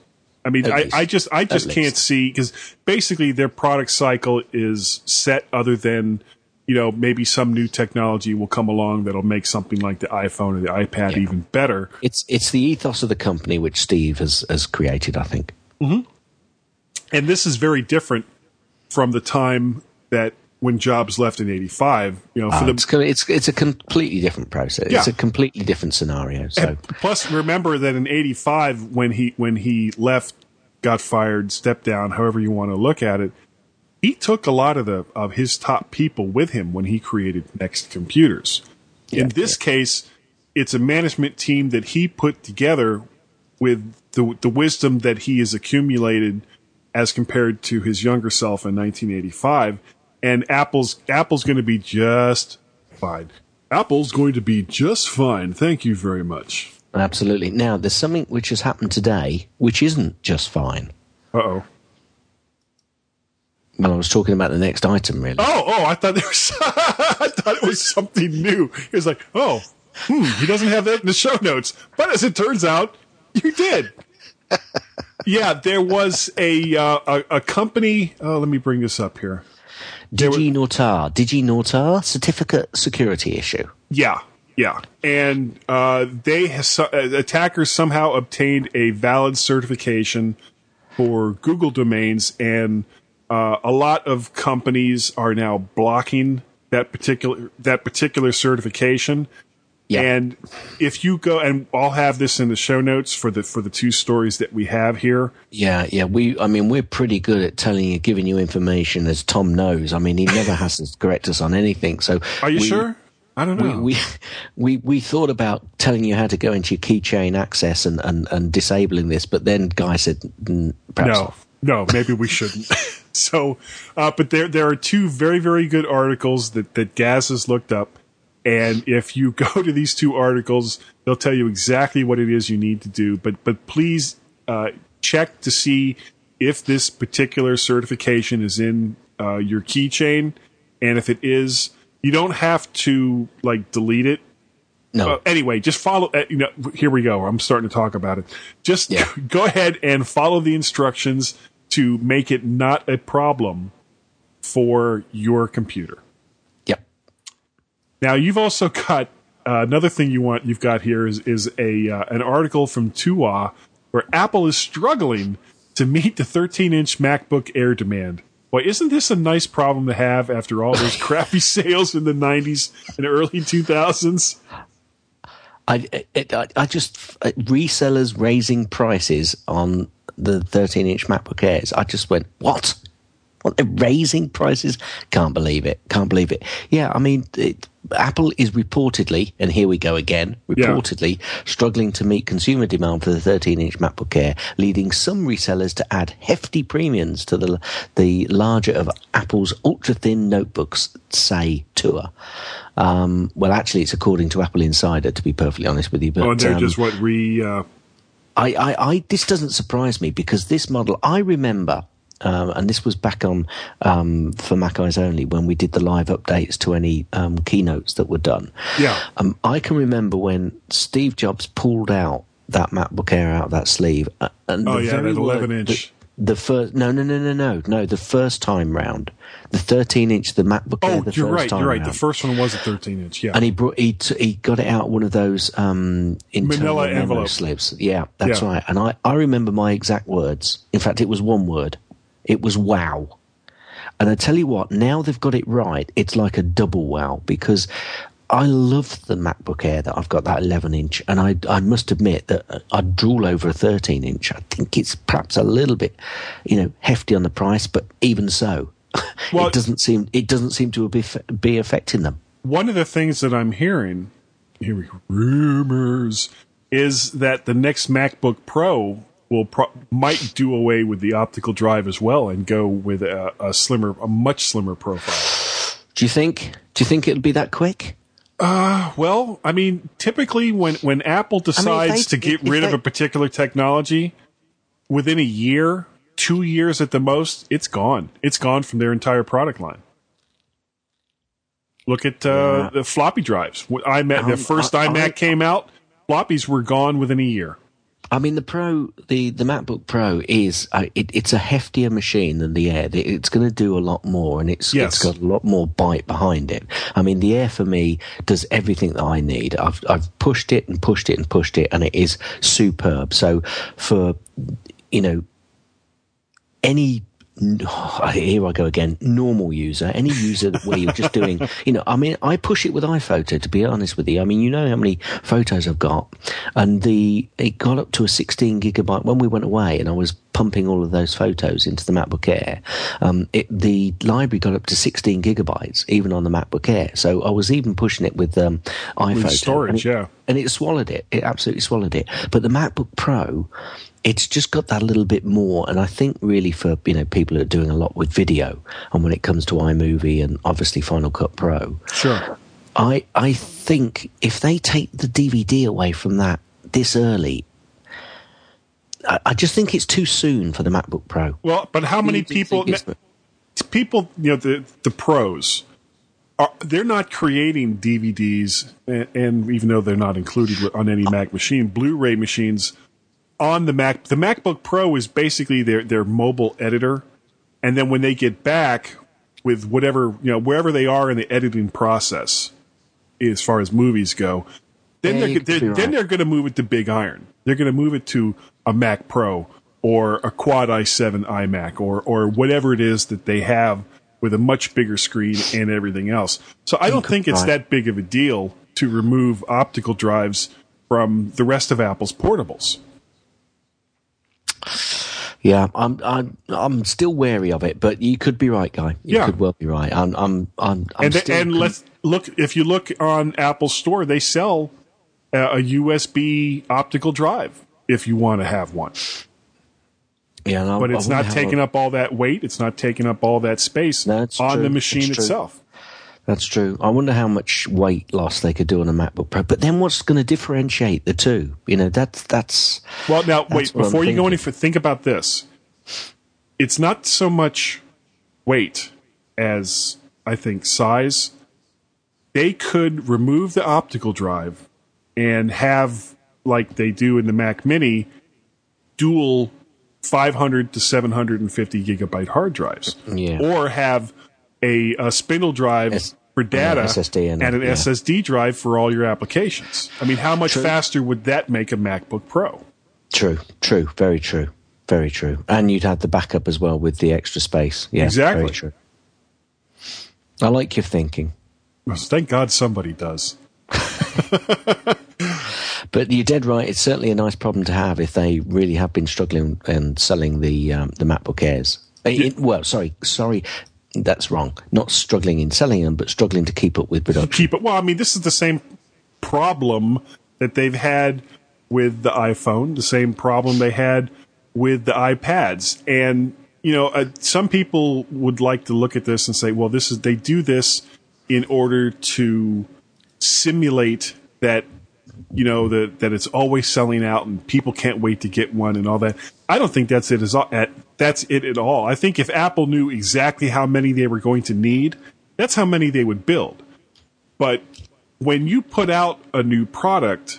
I mean, I. I just I just can't see because basically their product cycle is set. Other than you know maybe some new technology will come along that'll make something like the iPhone or the iPad even better. It's it's the ethos of the company which Steve has has created. I think. Hmm. And this is very different from the time that when Jobs left in '85. You know, for Uh, the it's, it's it's a completely different process. It's a completely different scenario. So And plus, remember that in '85, when he when he left, got fired, stepped down, however you want to look at it, he took a lot of the of his top people with him when he created Next Computers. in this case, it's a management team that he put together with the the wisdom that he has accumulated as compared to his younger self in 1985. And Apple's Apple's going to be just fine. Apple's going to be just fine. Thank you very much. absolutely. Now there's something which has happened today which isn't just fine. Uh oh. Well, I was talking about the next item, really. Oh, oh! I thought there was. I thought it was something new. It was like, oh, hmm, he doesn't have that in the show notes. But as it turns out, you did. yeah, there was a uh, a, a company. Oh, let me bring this up here. DigiNotar, DigiNotar certificate security issue. Yeah, yeah, and uh, they uh, attackers somehow obtained a valid certification for Google domains, and uh, a lot of companies are now blocking that particular that particular certification. And if you go, and I'll have this in the show notes for the for the two stories that we have here. Yeah, yeah. We, I mean, we're pretty good at telling you, giving you information, as Tom knows. I mean, he never has to correct us on anything. So, Are you we- sure? I don't know. We, we we we thought about telling you how to go into your keychain access and, and, and disabling this, but then Guy said, mm, perhaps no, no, maybe we shouldn't. so, uh, but there there are two very very good articles that that Gaz has looked up, and if you go to these two articles, they'll tell you exactly what it is you need to do. But but please uh, check to see if this particular certification is in uh, your keychain, and if it is, you don't have to like delete it. No. Uh, anyway, just follow. Uh, you know, here we go. I'm starting to talk about it. Just go ahead and follow the instructions to make it not a problem for your computer. Now you've also got uh, another thing you want. You've got here is is a uh, an article from TUAW where Apple is struggling to meet the 13 inch MacBook Air demand. Boy, isn't this a nice problem to have after all those crappy sales in the 90s and early 2000s? I, it, I, I just uh, resellers raising prices on the 13 inch MacBook Airs. I just went, what? What they're raising prices? Can't believe it. Can't believe it. Yeah, I mean, it, Apple is reportedly, and here we go again, Yeah. reportedly struggling to meet consumer demand for the 13 inch MacBook Air, leading some resellers to add hefty premiums to the the larger of Apple's ultra thin notebooks, say TUAW. Um, well, actually, it's according to Apple Insider, to be perfectly honest with you. But oh, they're um, just what re uh, I, I, I, this doesn't surprise me because this model, I remember, um, and this was back on um, for Mac Eyes Only when we did the live updates to any um, keynotes that were done. Yeah. Um, I can remember when Steve Jobs pulled out that MacBook Air out of that sleeve. uh, And Oh yeah, that 11 word- inch. The, the first, no, no, no, no, no, no. The first time round, the 13 inch, the MacBook Air. Oh, the you're first right. You're right. The first one was a 13 inch. Yeah. And he brought he t- he got it out one of those um, internal envelope. slips. Yeah, that's Yeah. right. And I, I remember my exact words. In fact, it was one word. It was wow. And I tell you what, now they've got it right. It's like a double wow because I love the MacBook Air that I've got that 11 inch, and I I must admit that I'd drool over a 13 inch. I think it's perhaps a little bit, you know, hefty on the price, but even so, Well- it doesn't seem it doesn't seem to be be affecting them. One of the things that I'm hearing, here we go, rumors, is that the next MacBook Pro will pro- might do away with the optical drive as well and go with a, a slimmer, a much slimmer profile. Do you think? Do you think it'll be that quick? Uh, well, I mean, typically when, when Apple decides they- to get rid of a particular technology, within a year, two years at the most, it's gone. It's gone from their entire product line. Look at uh, the floppy drives. When iMac, the Um, first I- iMac I- came out, floppies were gone within a year. I mean, the Pro, the, the MacBook Pro is uh, it, it's a heftier machine than the Air. It's going to do a lot more, and it's Yes. it's got a lot more bite behind it. I mean, the Air for me does everything that I need. I've I've pushed it and pushed it and pushed it, and it is superb. So for you know any here I go again. Normal user, any user where you're just doing, you know, I mean, I push it with iPhoto. To be honest with you, I mean, you know how many photos I've got, and the it got up to a 16 gigabyte when we went away, and I was pumping all of those photos into the MacBook Air. Um, it, the library got up to 16 gigabytes even on the MacBook Air. So I was even pushing it with um, iPhoto storage, and it- yeah. and it swallowed it. It absolutely swallowed it. But the MacBook Pro, it's just got that little bit more. And I think really for you know people who are doing a lot with video, and when it comes to iMovie and obviously Final Cut Pro, Sure. I I think if they take the DVD away from that this early. I I just think it's too soon for the MacBook Pro. Well, but how many people? people, you know, the the pros are they're not creating DVDs, and, and even though they're not included on any Mac machine, Blu-ray machines on the Mac. The MacBook Pro is basically their their mobile editor, and then when they get back with whatever you know wherever they are in the editing process, as far as movies go, then they're, they're then they're going to move it to Big Iron. They're going to move it to a Mac Pro or a Quad i7 iMac or or whatever it is that they have with a much bigger screen and everything else. So I don't think it's that big of a deal to remove optical drives from the rest of Apple's portables. Yeah, I'm I'm I'm still wary of it, but you could be right, guy. You Yeah. could well be right. I'm I'm I'm, I'm and still and let's look if you look on Apple Store, they sell uh, a, a USB optical drive if you want to have one. yeah, But it's not taking up all that weight. It's not taking up all that space on That's the machine itself. That's true. I wonder how much weight loss they could do on a MacBook Pro. But then what's going to differentiate the two? You know, that's that's Well, now That's wait before you go any further. Think about this. It's not so much weight as I think size. They could remove the optical drive and have like they do in the Mac Mini, dual 500 to 750 gigabyte hard drives, Yeah. or have a, a spindle drive S- for data SSD and- an yeah. SSD drive for all your applications. I mean, how much True. faster would that make a MacBook Pro? true, true, very true, very true. And you'd have the backup as well with the extra space. Yeah, Exactly. Very true. I like your thinking, Well, Thank God somebody does. but you're dead right. It's certainly a nice problem to have if they really have been struggling and selling the um, the MacBook Airs. It- well, sorry, sorry, that's wrong. Not struggling in selling them, but struggling to keep up with production. Keep it. Well, I mean, this is the same problem that they've had with the iPhone, the same problem they had with the iPads. And, you know, uh, some people would like to look at this and say, well, this is, they do this in order to simulate that you know, that that it's always selling out and people can't wait to get one and all that. I don't think that's it. At that's it at all. I think if Apple knew exactly how many they were going to need, that's how many they would build. But when you put out a new product,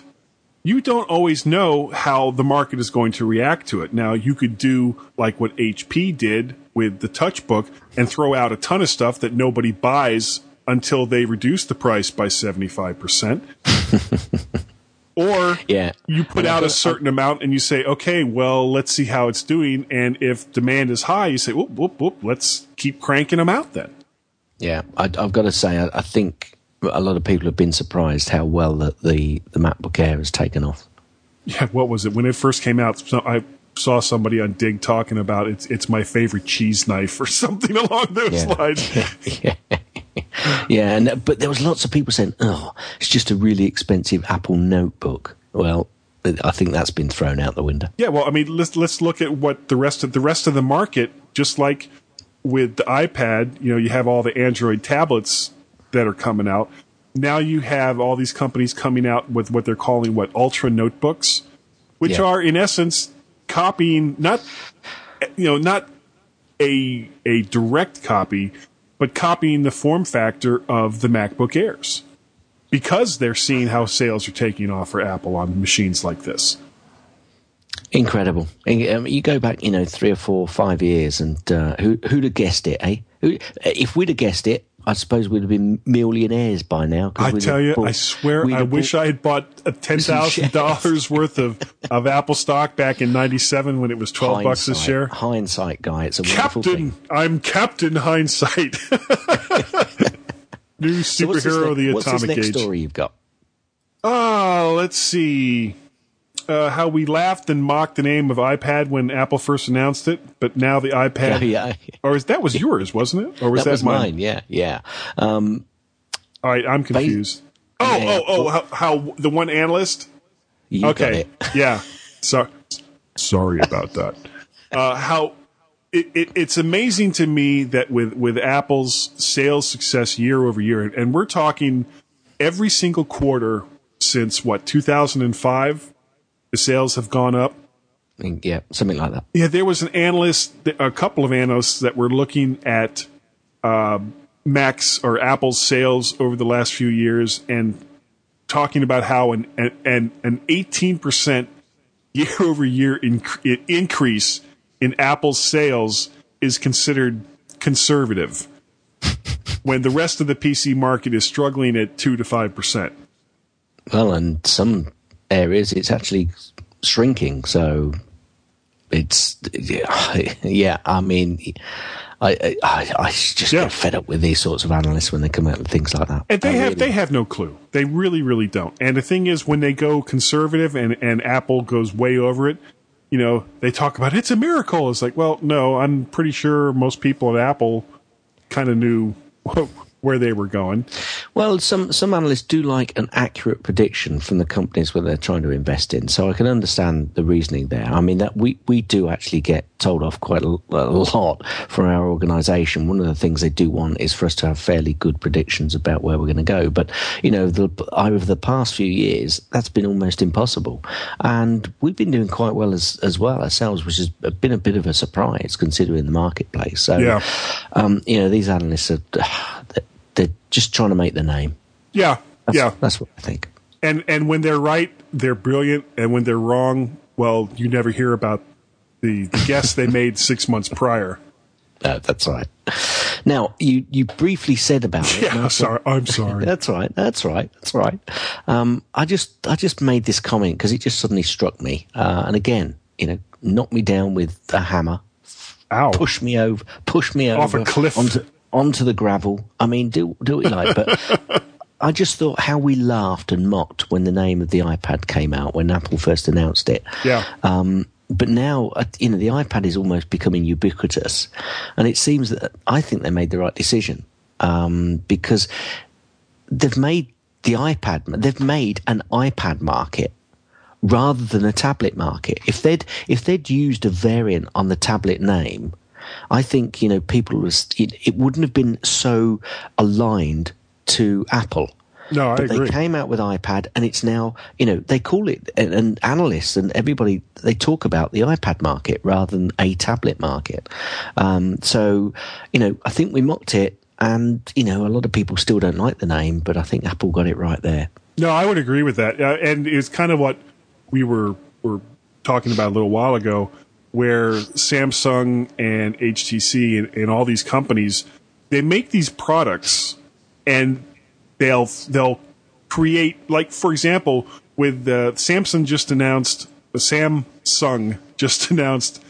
you don't always know how the market is going to react to it. Now, you could do like what HP did with the TouchPad and throw out a ton of stuff that nobody buys until they reduce the price by 75%. or yeah. you put out a certain amount and you say, okay, well, let's see how it's doing. And if demand is high, you say, whoop, whoop, whoop, let's keep cranking them out then. Yeah, I, have got to say, I, I think a lot of people have been surprised how well the, the, the MacBook Air has taken off. Yeah, what was it when it first came out? So I saw somebody on Digg talking about it's it's my favorite cheese knife or something along those yeah. lines. yeah. yeah, and but there was lots of people saying, "Oh, it's just a really expensive Apple notebook." Well, I think that's been thrown out the window. Yeah, well, I mean, let's let's look at what the rest of the rest of the market, just like with the iPad, you know, you have all the Android tablets that are coming out. Now you have all these companies coming out with what they're calling what ultra notebooks, which yeah. are in essence copying not you know not a a direct copy, but copying the form factor of the MacBook Airs because they're seeing how sales are taking off for Apple on machines like this. Incredible. Um, you go back, you know, three or four, five years, and uh, who, who'd have guessed it, eh? If we'd have guessed it, I suppose we'd have been millionaires by now. I tell you, bought, I swear, I wish I had bought uh, ten thousand dollars worth of, of Apple stock back in '97 when it was twelve hindsight, bucks a share. Hindsight, guy, it's a Captain. I'm Captain Hindsight. New superhero so of the what's atomic this next age. Story you've got. Oh, let's see uh, how we laughed and mocked the name of iPad when Apple first announced it, but now the iPad. Yeah, yeah. Or is that was yours, wasn't it? Or was that, that, was mine? mine? Yeah, yeah. Um, All right, I'm confused. oh, yeah, oh, oh! How, how the one analyst? You okay, yeah. So sorry about that. Uh, how it, it, it's amazing to me that with with Apple's sales success year over year, and we're talking every single quarter since what 2005 the sales have gone up. Yeah, something like that. Yeah, there was an analyst, a couple of analysts that were looking at uh, Mac's or Apple's sales over the last few years and talking about how an an an eighteen percent year over year increase in Apple's sales is considered conservative, when the rest of the PC market is struggling at two to five percent. Well, and some areas, it's actually shrinking. So it's yeah. I mean, I I, I just yeah. get fed up with these sorts of analysts when they come out with things like that. And they I have really, they have no clue. They really really don't. And the thing is, when they go conservative and and Apple goes way over it. You know, they talk about it's a miracle. It's like, well, no, I'm pretty sure most people at Apple kind of knew where they were going. Well, some some analysts do like an accurate prediction from the companies where they're trying to invest in. So I can understand the reasoning there. I mean that we we do actually get told off quite a, a lot from our organisation. One of the things they do want is for us to have fairly good predictions about where we're going to go. But you know, the, over the past few years, that's been almost impossible, and we've been doing quite well as as well ourselves, which has been a bit of a surprise considering the marketplace. So, yeah. um, you know, these analysts are they're just trying to make the name. Yeah, that's, yeah, that's what I think. And and when they're right, they're brilliant, and when they're wrong, well, you never hear about the, the guess they made six months prior. Uh, that's right. Now you you briefly said about it. Yeah, sorry. I'm sorry. that's right. That's right. That's right. Um, I just I just made this comment because it just suddenly struck me, uh, and again, you know, knocked me down with a hammer. Ow! Push me over. Push me over off a cliff onto, onto the gravel. I mean, do do what you like, but I just thought how we laughed and mocked when the name of the iPad came out when Apple first announced it. Yeah. Um, but now, uh, you know, the iPad is almost becoming ubiquitous, and it seems that I think they made the right decision um, because they've made the iPad. They've made an iPad market rather than a tablet market. If they'd if they'd used a variant on the tablet name I think you know people was it, it wouldn't have been so aligned to Apple. No, I but agree. they came out with iPad, and it's now you know they call it and, and analysts and everybody they talk about the iPad market rather than a tablet market. Um, so you know I think we mocked it, and you know a lot of people still don't like the name, but I think Apple got it right there. No, I would agree with that, uh, and it's kind of what we were were talking about a little while ago, where Samsung and HTC and, and all these companies they make these products, and they'll they'll create like for example with uh, Samsung just announced the Samsung just announced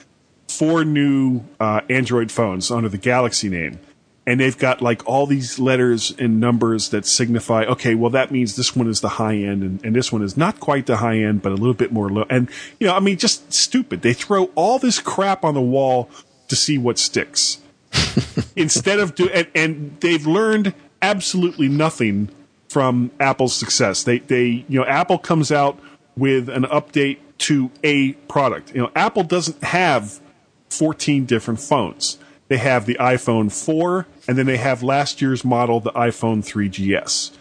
four new uh, Android phones under the Galaxy name. And they've got like all these letters and numbers that signify, okay, well, that means this one is the high end and, and this one is not quite the high end, but a little bit more low. And, you know, I mean, just stupid. They throw all this crap on the wall to see what sticks instead of do, and, and they've learned absolutely nothing from Apple's success. They, they, you know, Apple comes out with an update to a product. You know, Apple doesn't have 14 different phones. They have the iPhone 4, and then they have last year's model, the iPhone 3GS.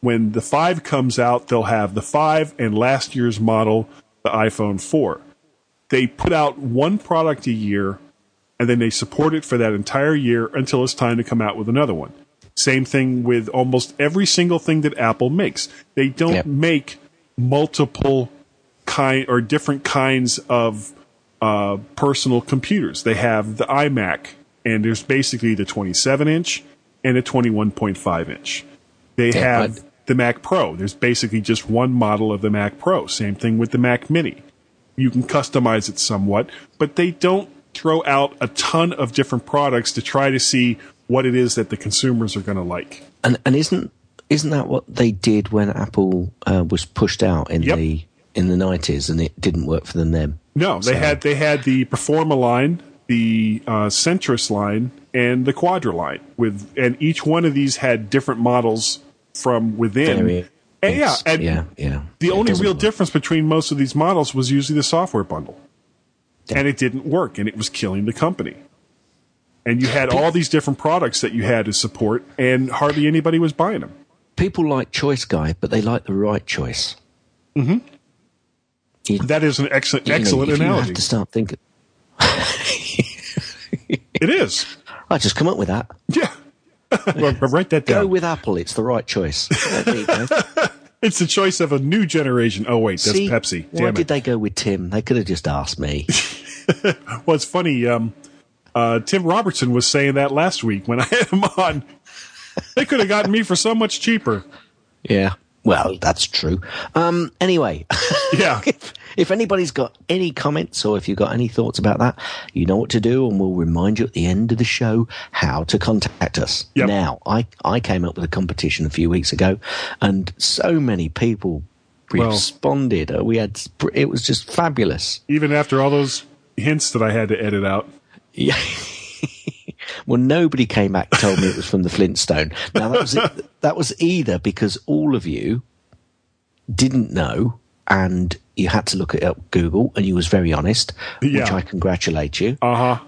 When the 5 comes out, they'll have the 5 and last year's model, the iPhone 4. They put out one product a year, and then they support it for that entire year until it's time to come out with another one. Same thing with almost every single thing that Apple makes. They don't Yep. make multiple kind or different kinds of uh, personal computers. They have the iMac, and there's basically the 27 inch and a 21.5 inch. They Yeah, have but- the Mac Pro. There's basically just one model of the Mac Pro. Same thing with the Mac Mini. You can customize it somewhat, but they don't throw out a ton of different products to try to see what it is that the consumers are going to like. And and isn't isn't that what they did when Apple uh, was pushed out in Yep. the in the nineties and it didn't work for them then? No, they So- had they had the Performa line, the uh, Centris line, and the Quadra line. With and each one of these had different models from within. Very- and yeah, and yeah, yeah. the It only real work. difference between most of these models was usually the software bundle, and it didn't work, and it was killing the company. And you had all these different products that you had to support, and hardly anybody was buying them. People like Choice Guy, but they like the right choice. Mm-hmm. That is an excellent, You know, excellent if You analogy. have to start thinking. It is. I just come up with that. Yeah. well, write that down. Go with Apple. It's the right choice. Yeah, there you go. It's the choice of a new generation. Oh wait, that's See, Pepsi. Why Damn did they go with Tim? They could have just asked me. Well, it's funny. Um, uh, Tim Robertson was saying that last week when I had him on. They could have gotten me for so much cheaper. yeah. Well, that's true. Um, anyway, Yeah. If, anybody's got any comments or if you've got any thoughts about that, you know what to do, and we'll remind you at the end of the show how to contact us. Yep. Now, I, I came up with a competition a few weeks ago, and so many people responded. Uh, we had it was just fabulous. Even after all those hints that I had to edit out. Yeah. well, nobody came back and told me it was from the Flintstone. Now that was that was either because all of you didn't know and you had to look it up Google and you was very honest, which I congratulate you, Uh huh.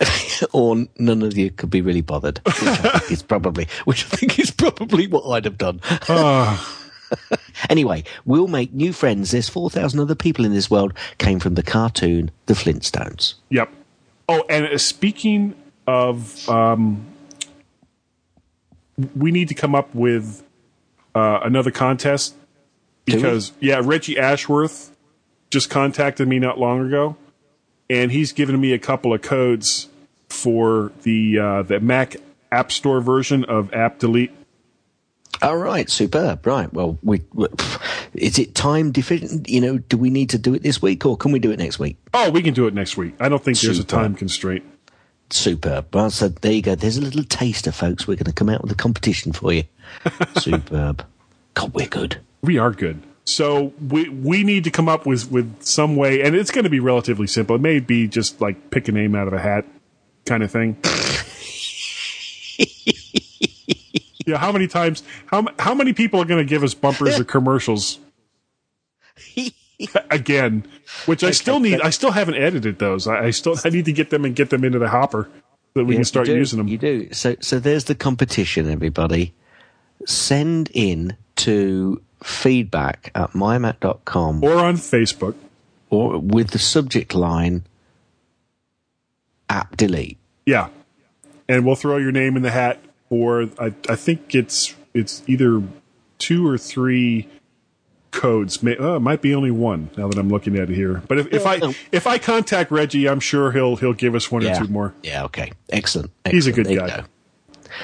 or none of you could be really bothered, which I think is probably which I think is probably what I'd have done. anyway, we'll make new friends. There's four thousand other people in this world came from the cartoon The Flintstones. Yep. Oh, and uh, speaking of, um, we need to come up with uh, another contest? Because yeah, Reggie Ashworth just contacted me not long ago, and he's given me a couple of codes for the uh, the Mac App Store version of App Delete. All right, superb. Right. Well, we, we is it time deficient? You know, do we need to do it this week or can we do it next week? Oh, we can do it next week. I don't think there's a time constraint. Superb. Well, so there you go. There's a little taster, folks. We're going to come out with a competition for you. Superb. God, we're good. We are good. So we we need to come up with with some way, and it's going to be relatively simple. It may be just like pick a name out of a hat, kind of thing. yeah, how many times? How how many people are going to give us bumpers or commercials again? Which I still need. I still haven't edited those. I, I still I need to get them and get them into the hopper so that we Yeah, can start do. using them. You do. So, so there's the competition, everybody. send in to feedback at mymac.com or on Facebook or with the subject line app delete. Yeah, and we'll throw your name in the hat or I, I think it's it's either two or three codes. May, uh, it might be only one now that I'm looking at it here. But if, if I if I contact Reggie, I'm sure he'll he'll give us one Yeah. or two more. Yeah, okay. Excellent. He's a good There guy. go.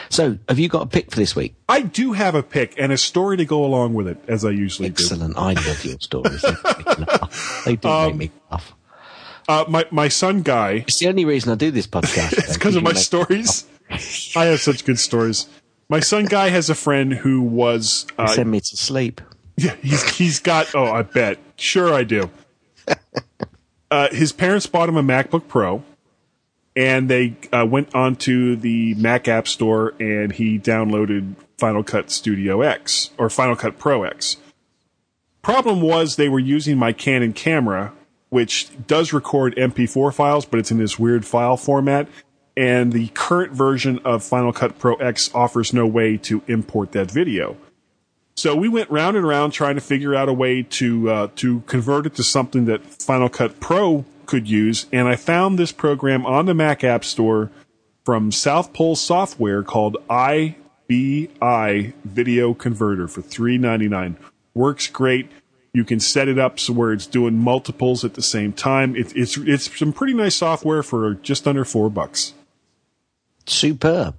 So, have you got a pick for this week? I do have a pick and a story to go along with it, as I usually do. Excellent. I love your stories. They make me laugh. They do Um, make me laugh. Uh, my my son Guy. It's the only reason I do this podcast. it's because of my stories. I have such good stories. My son Guy has a friend who was uh, send me to sleep. Yeah, he's he's got. Oh, I bet. Sure, I do. Uh, his parents bought him a MacBook Pro, and they uh, went onto the Mac App Store, and he downloaded Final Cut Studio X or Final Cut Pro X. Problem was they were using my Canon camera, which does record MP4 files, but it's in this weird file format. And the current version of Final Cut Pro X offers no way to import that video. So we went round and round trying to figure out a way to uh, to convert it to something that Final Cut Pro could use, and I found this program on the Mac App Store from South Pole Software called IBI Video Converter for three ninety nine. Works great. You can set it up so where it's doing multiples at the same time. It, it's it's some pretty nice software for just under four bucks. Superb.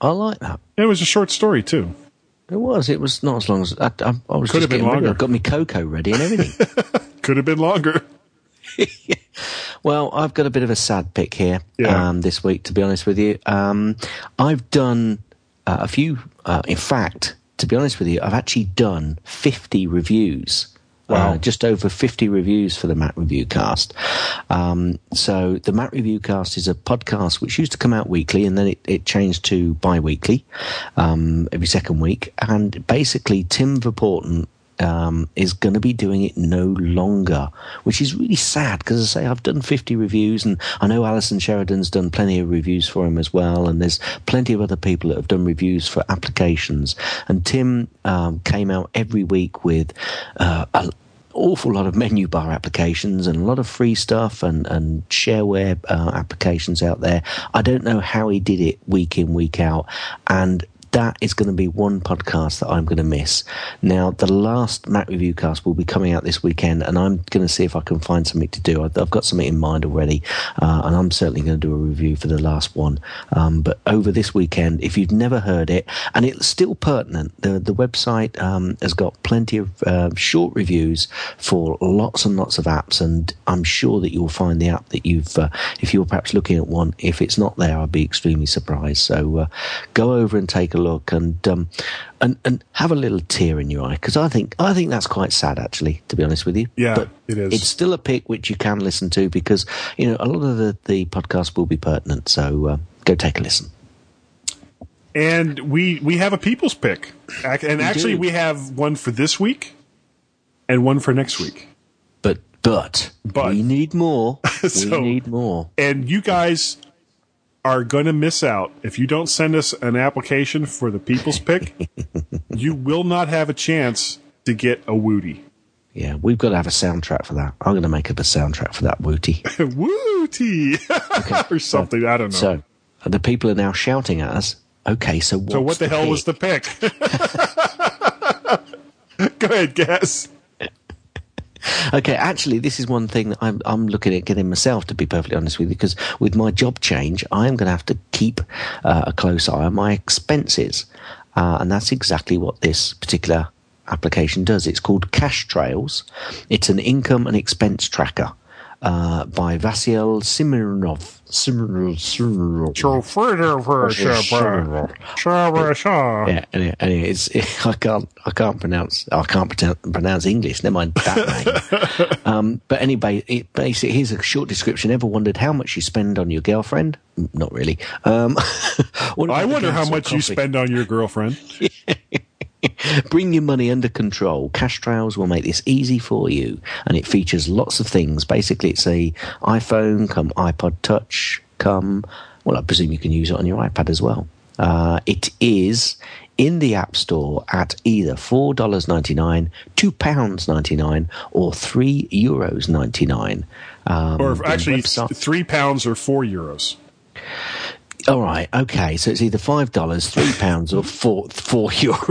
I like that. It was a short story too. It was. It was not as long as I, I, I was. Could just have been longer. I got me cocoa ready and everything. Could have been longer. Well, I've got a bit of a sad pick here Yeah. um, this week, to be honest with you. Um, I've done uh, a few, uh, in fact, to be honest with you, I've actually done 50 reviews. Wow. Uh, just over 50 reviews for the Mac Review Cast. Um, so the Mac Review Cast is a podcast which used to come out weekly and then it, it changed to bi-weekly, um, every second week. And basically Tim Verpoorten um, is going to be doing it no longer, which is really sad because, I say, I've done 50 reviews and I know Allison Sheridan's done plenty of reviews for him as well. And there's plenty of other people that have done reviews for applications. And Tim um, came out every week with uh, a awful lot of menu bar applications and a lot of free stuff and, and shareware uh, applications out there. I don't know how he did it week in, week out. And that is going to be one podcast that I'm going to miss. Now, the last Mac Review cast will be coming out this weekend, and I'm going to see if I can find something to do. I've, got something in mind already, uh, and I'm certainly going to do a review for the last one. Um, but over this weekend, if you've never heard it, and it's still pertinent, the, the website um, has got plenty of uh, short reviews for lots and lots of apps, and I'm sure that you'll find the app that you've, uh, if you're perhaps looking at one, if it's not there, I'd be extremely surprised. So uh, go over and take a look and um, and and have a little tear in your eye because I think I think that's quite sad actually, to be honest with you. Yeah, but it is. It's still a pick which you can listen to because you know a lot of the the podcast will be pertinent. So uh, go take a listen. And we we have a people's pick, and actually we have one for this week, and one for next week. But but But- we need more. So- we need more. And you guys are going to miss out if you don't send us an application for the people's pick. you will not have a chance to get a Woody. Yeah, we've got to have a soundtrack for that. I'm going to make up a soundtrack for that Wooty. Wooty or something. I don't know. So the people are now shouting at us. Okay, so So what the, hell pick? was the pick? Go ahead, guess. Okay, actually, this is one thing that I'm, I'm looking at getting myself, to be perfectly honest with you, because with my job change, I am going to have to keep uh, a close eye on my expenses. Uh, and that's exactly what this particular application does. It's called Cash Trails. It's an income and expense tracker uh, by Vasil Simonov. Simonov. Yeah, anyway, anyway it's, I can't, I can't pronounce, I can't pronounce, pronounce English. Never mind that name. um, but anyway, it basically here's a short description. Ever wondered how much you spend on your girlfriend? Not really. Um, I wonder how much you spend on your girlfriend. Bring your money under control. Cash Trails will make this easy for you, and it features lots of things. Basically, it's a iPhone, come iPod Touch, come. Well, I presume you can use it on your iPad as well. Uh, it is in the App Store at either $4.99, £2.99, or €3.99. Um, or actually, website- three pounds or four euros. All right, okay. So it's either five dollars, three pounds, or four four euro.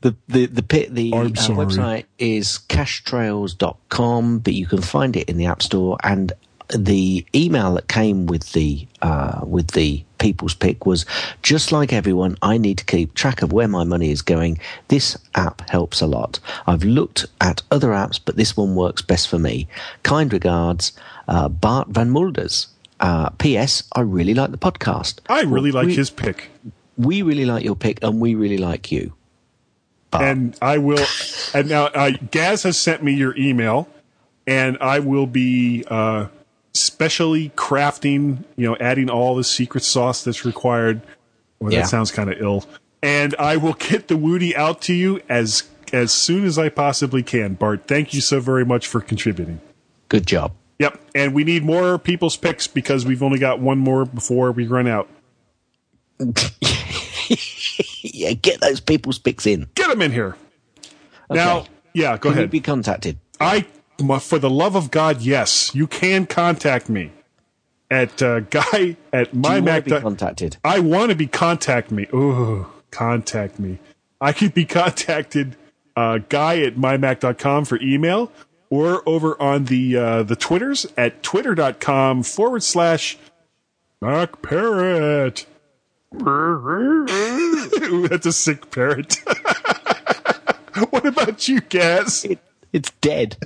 the the the pit the uh, website is cashtrails.com, but you can find it in the App Store. And the email that came with the uh, with the people's pick was just like everyone. I need to keep track of where my money is going. This app helps a lot. I've looked at other apps, but this one works best for me. Kind regards, uh, Bart Van Mulders. Uh, P.S. I really like the podcast. I really like we, his pick. We really like your pick, and we really like you. and I will. And now uh, Gaz has sent me your email, and I will be uh, specially crafting, you know, adding all the secret sauce that's required. Well, Yeah. that sounds kind of ill. And I will get the Woody out to you as as soon as I possibly can. Bart, thank you so very much for contributing. Good job. Yep, and we need more people's picks because we've only got one more before we run out. yeah, get those people's picks in. Get them in here. Now, yeah, go Can you ahead. be contacted? I, for the love of God, yes, you can contact me at uh, guy at Do you want to mymac. be contacted? I want to be contact me. Ooh, contact me. I could be contacted uh, guy at mymac.com for email or over on the uh, the Twitters at twitter.com forward slash Mac Parrot. Ooh, that's a sick parrot. what about you, Gaz? It's dead.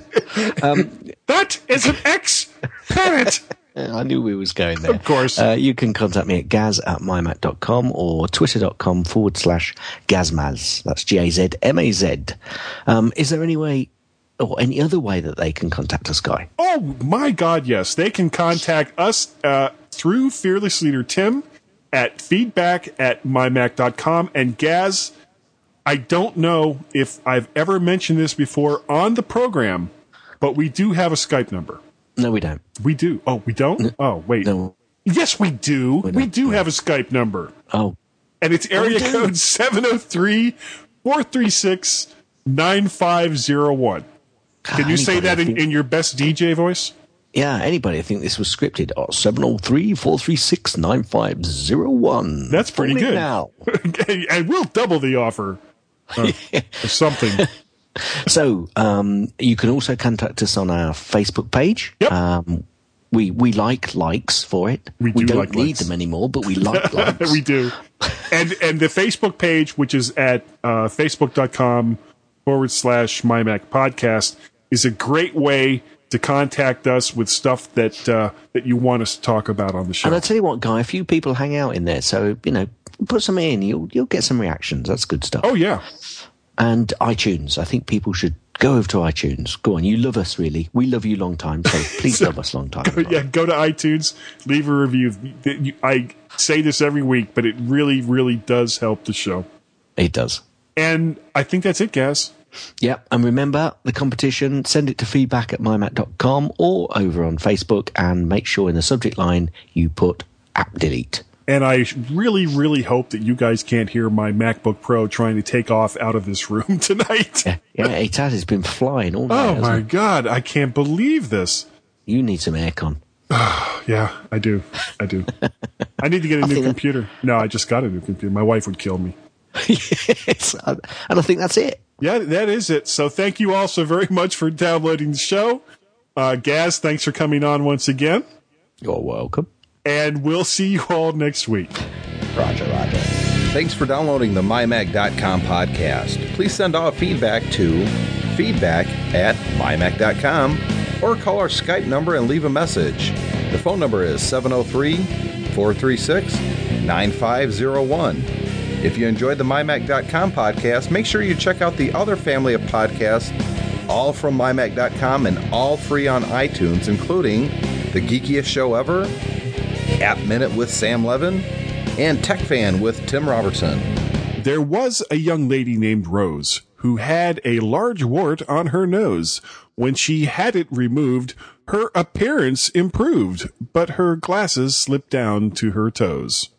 Um, that is an ex parrot. I knew we was going there. Of course. Uh, you can contact me at gaz at mymac.com or twitter.com forward slash gazmaz. That's G-A-Z-M-A-Z. Um, is there any way or any other way that they can contact us, Guy? Oh my God, yes. They can contact us uh, through Fearless Leader Tim at feedback at mymac.com. And Gaz, I don't know if I've ever mentioned this before on the program, but we do have a Skype number. No, we don't. We do. Oh, we don't? Oh, wait. No. Yes, we do. We, don't. have a Skype number. Oh, And it's area code 703 436 9501. Can you say that in, think- in your best DJ voice? yeah. Anybody? I think this was scripted. Oh, 703-436-9501. That's pretty good. Now. and we'll double the offer uh, or something. So um, you can also contact us on our Facebook page. Yep. Um, we we like likes for it. We do we don't like need likes. them anymore, but we like likes. we do. And and the Facebook page, which is at uh, facebook.com forward slash mymac podcast, is a great way to contact us with stuff that uh, that you want us to talk about on the show. And I tell you what, Guy, a few people hang out in there, so you know, put some in. You'll you'll get some reactions. That's good stuff. oh yeah. And iTunes. I think people should go over to iTunes. Go on, you love us really. We love you long time, so please love us long time. well. yeah, go to iTunes, leave a review. I say this every week, but it really, really does help the show. It does. And I think that's it, Gaz. Yep. And remember the competition, send it to feedback at mymac.com or over on Facebook and make sure in the subject line you put app delete. And I really, really hope that you guys can't hear my MacBook Pro trying to take off out of this room tonight. Yeah, yeah it has. It's been flying all night. Oh my it? God, I can't believe this. You need some aircon. Yeah, I do. I do. I need to get a new think that- computer. No, I just got a new computer. My wife would kill me. It's- and I think that's it. Yeah, that is it. So thank you all so very much for downloading the show. Uh, Gaz, thanks for coming on once again. You're welcome. And we'll see you all next week. Roger, Roger. Thanks for downloading the MyMac.com podcast. Please send all feedback to feedback at MyMac.com or call our Skype number and leave a message. The phone number is 703 436 9501. If you enjoyed the MyMac.com podcast, make sure you check out the other family of podcasts, all from MyMac.com and all free on iTunes, including The Geekiest Show Ever, App Minute with Sam Levin, and Tech Fan with Tim Robertson. There was a young lady named Rose who had a large wart on her nose. When she had it removed, her appearance improved, but her glasses slipped down to her toes.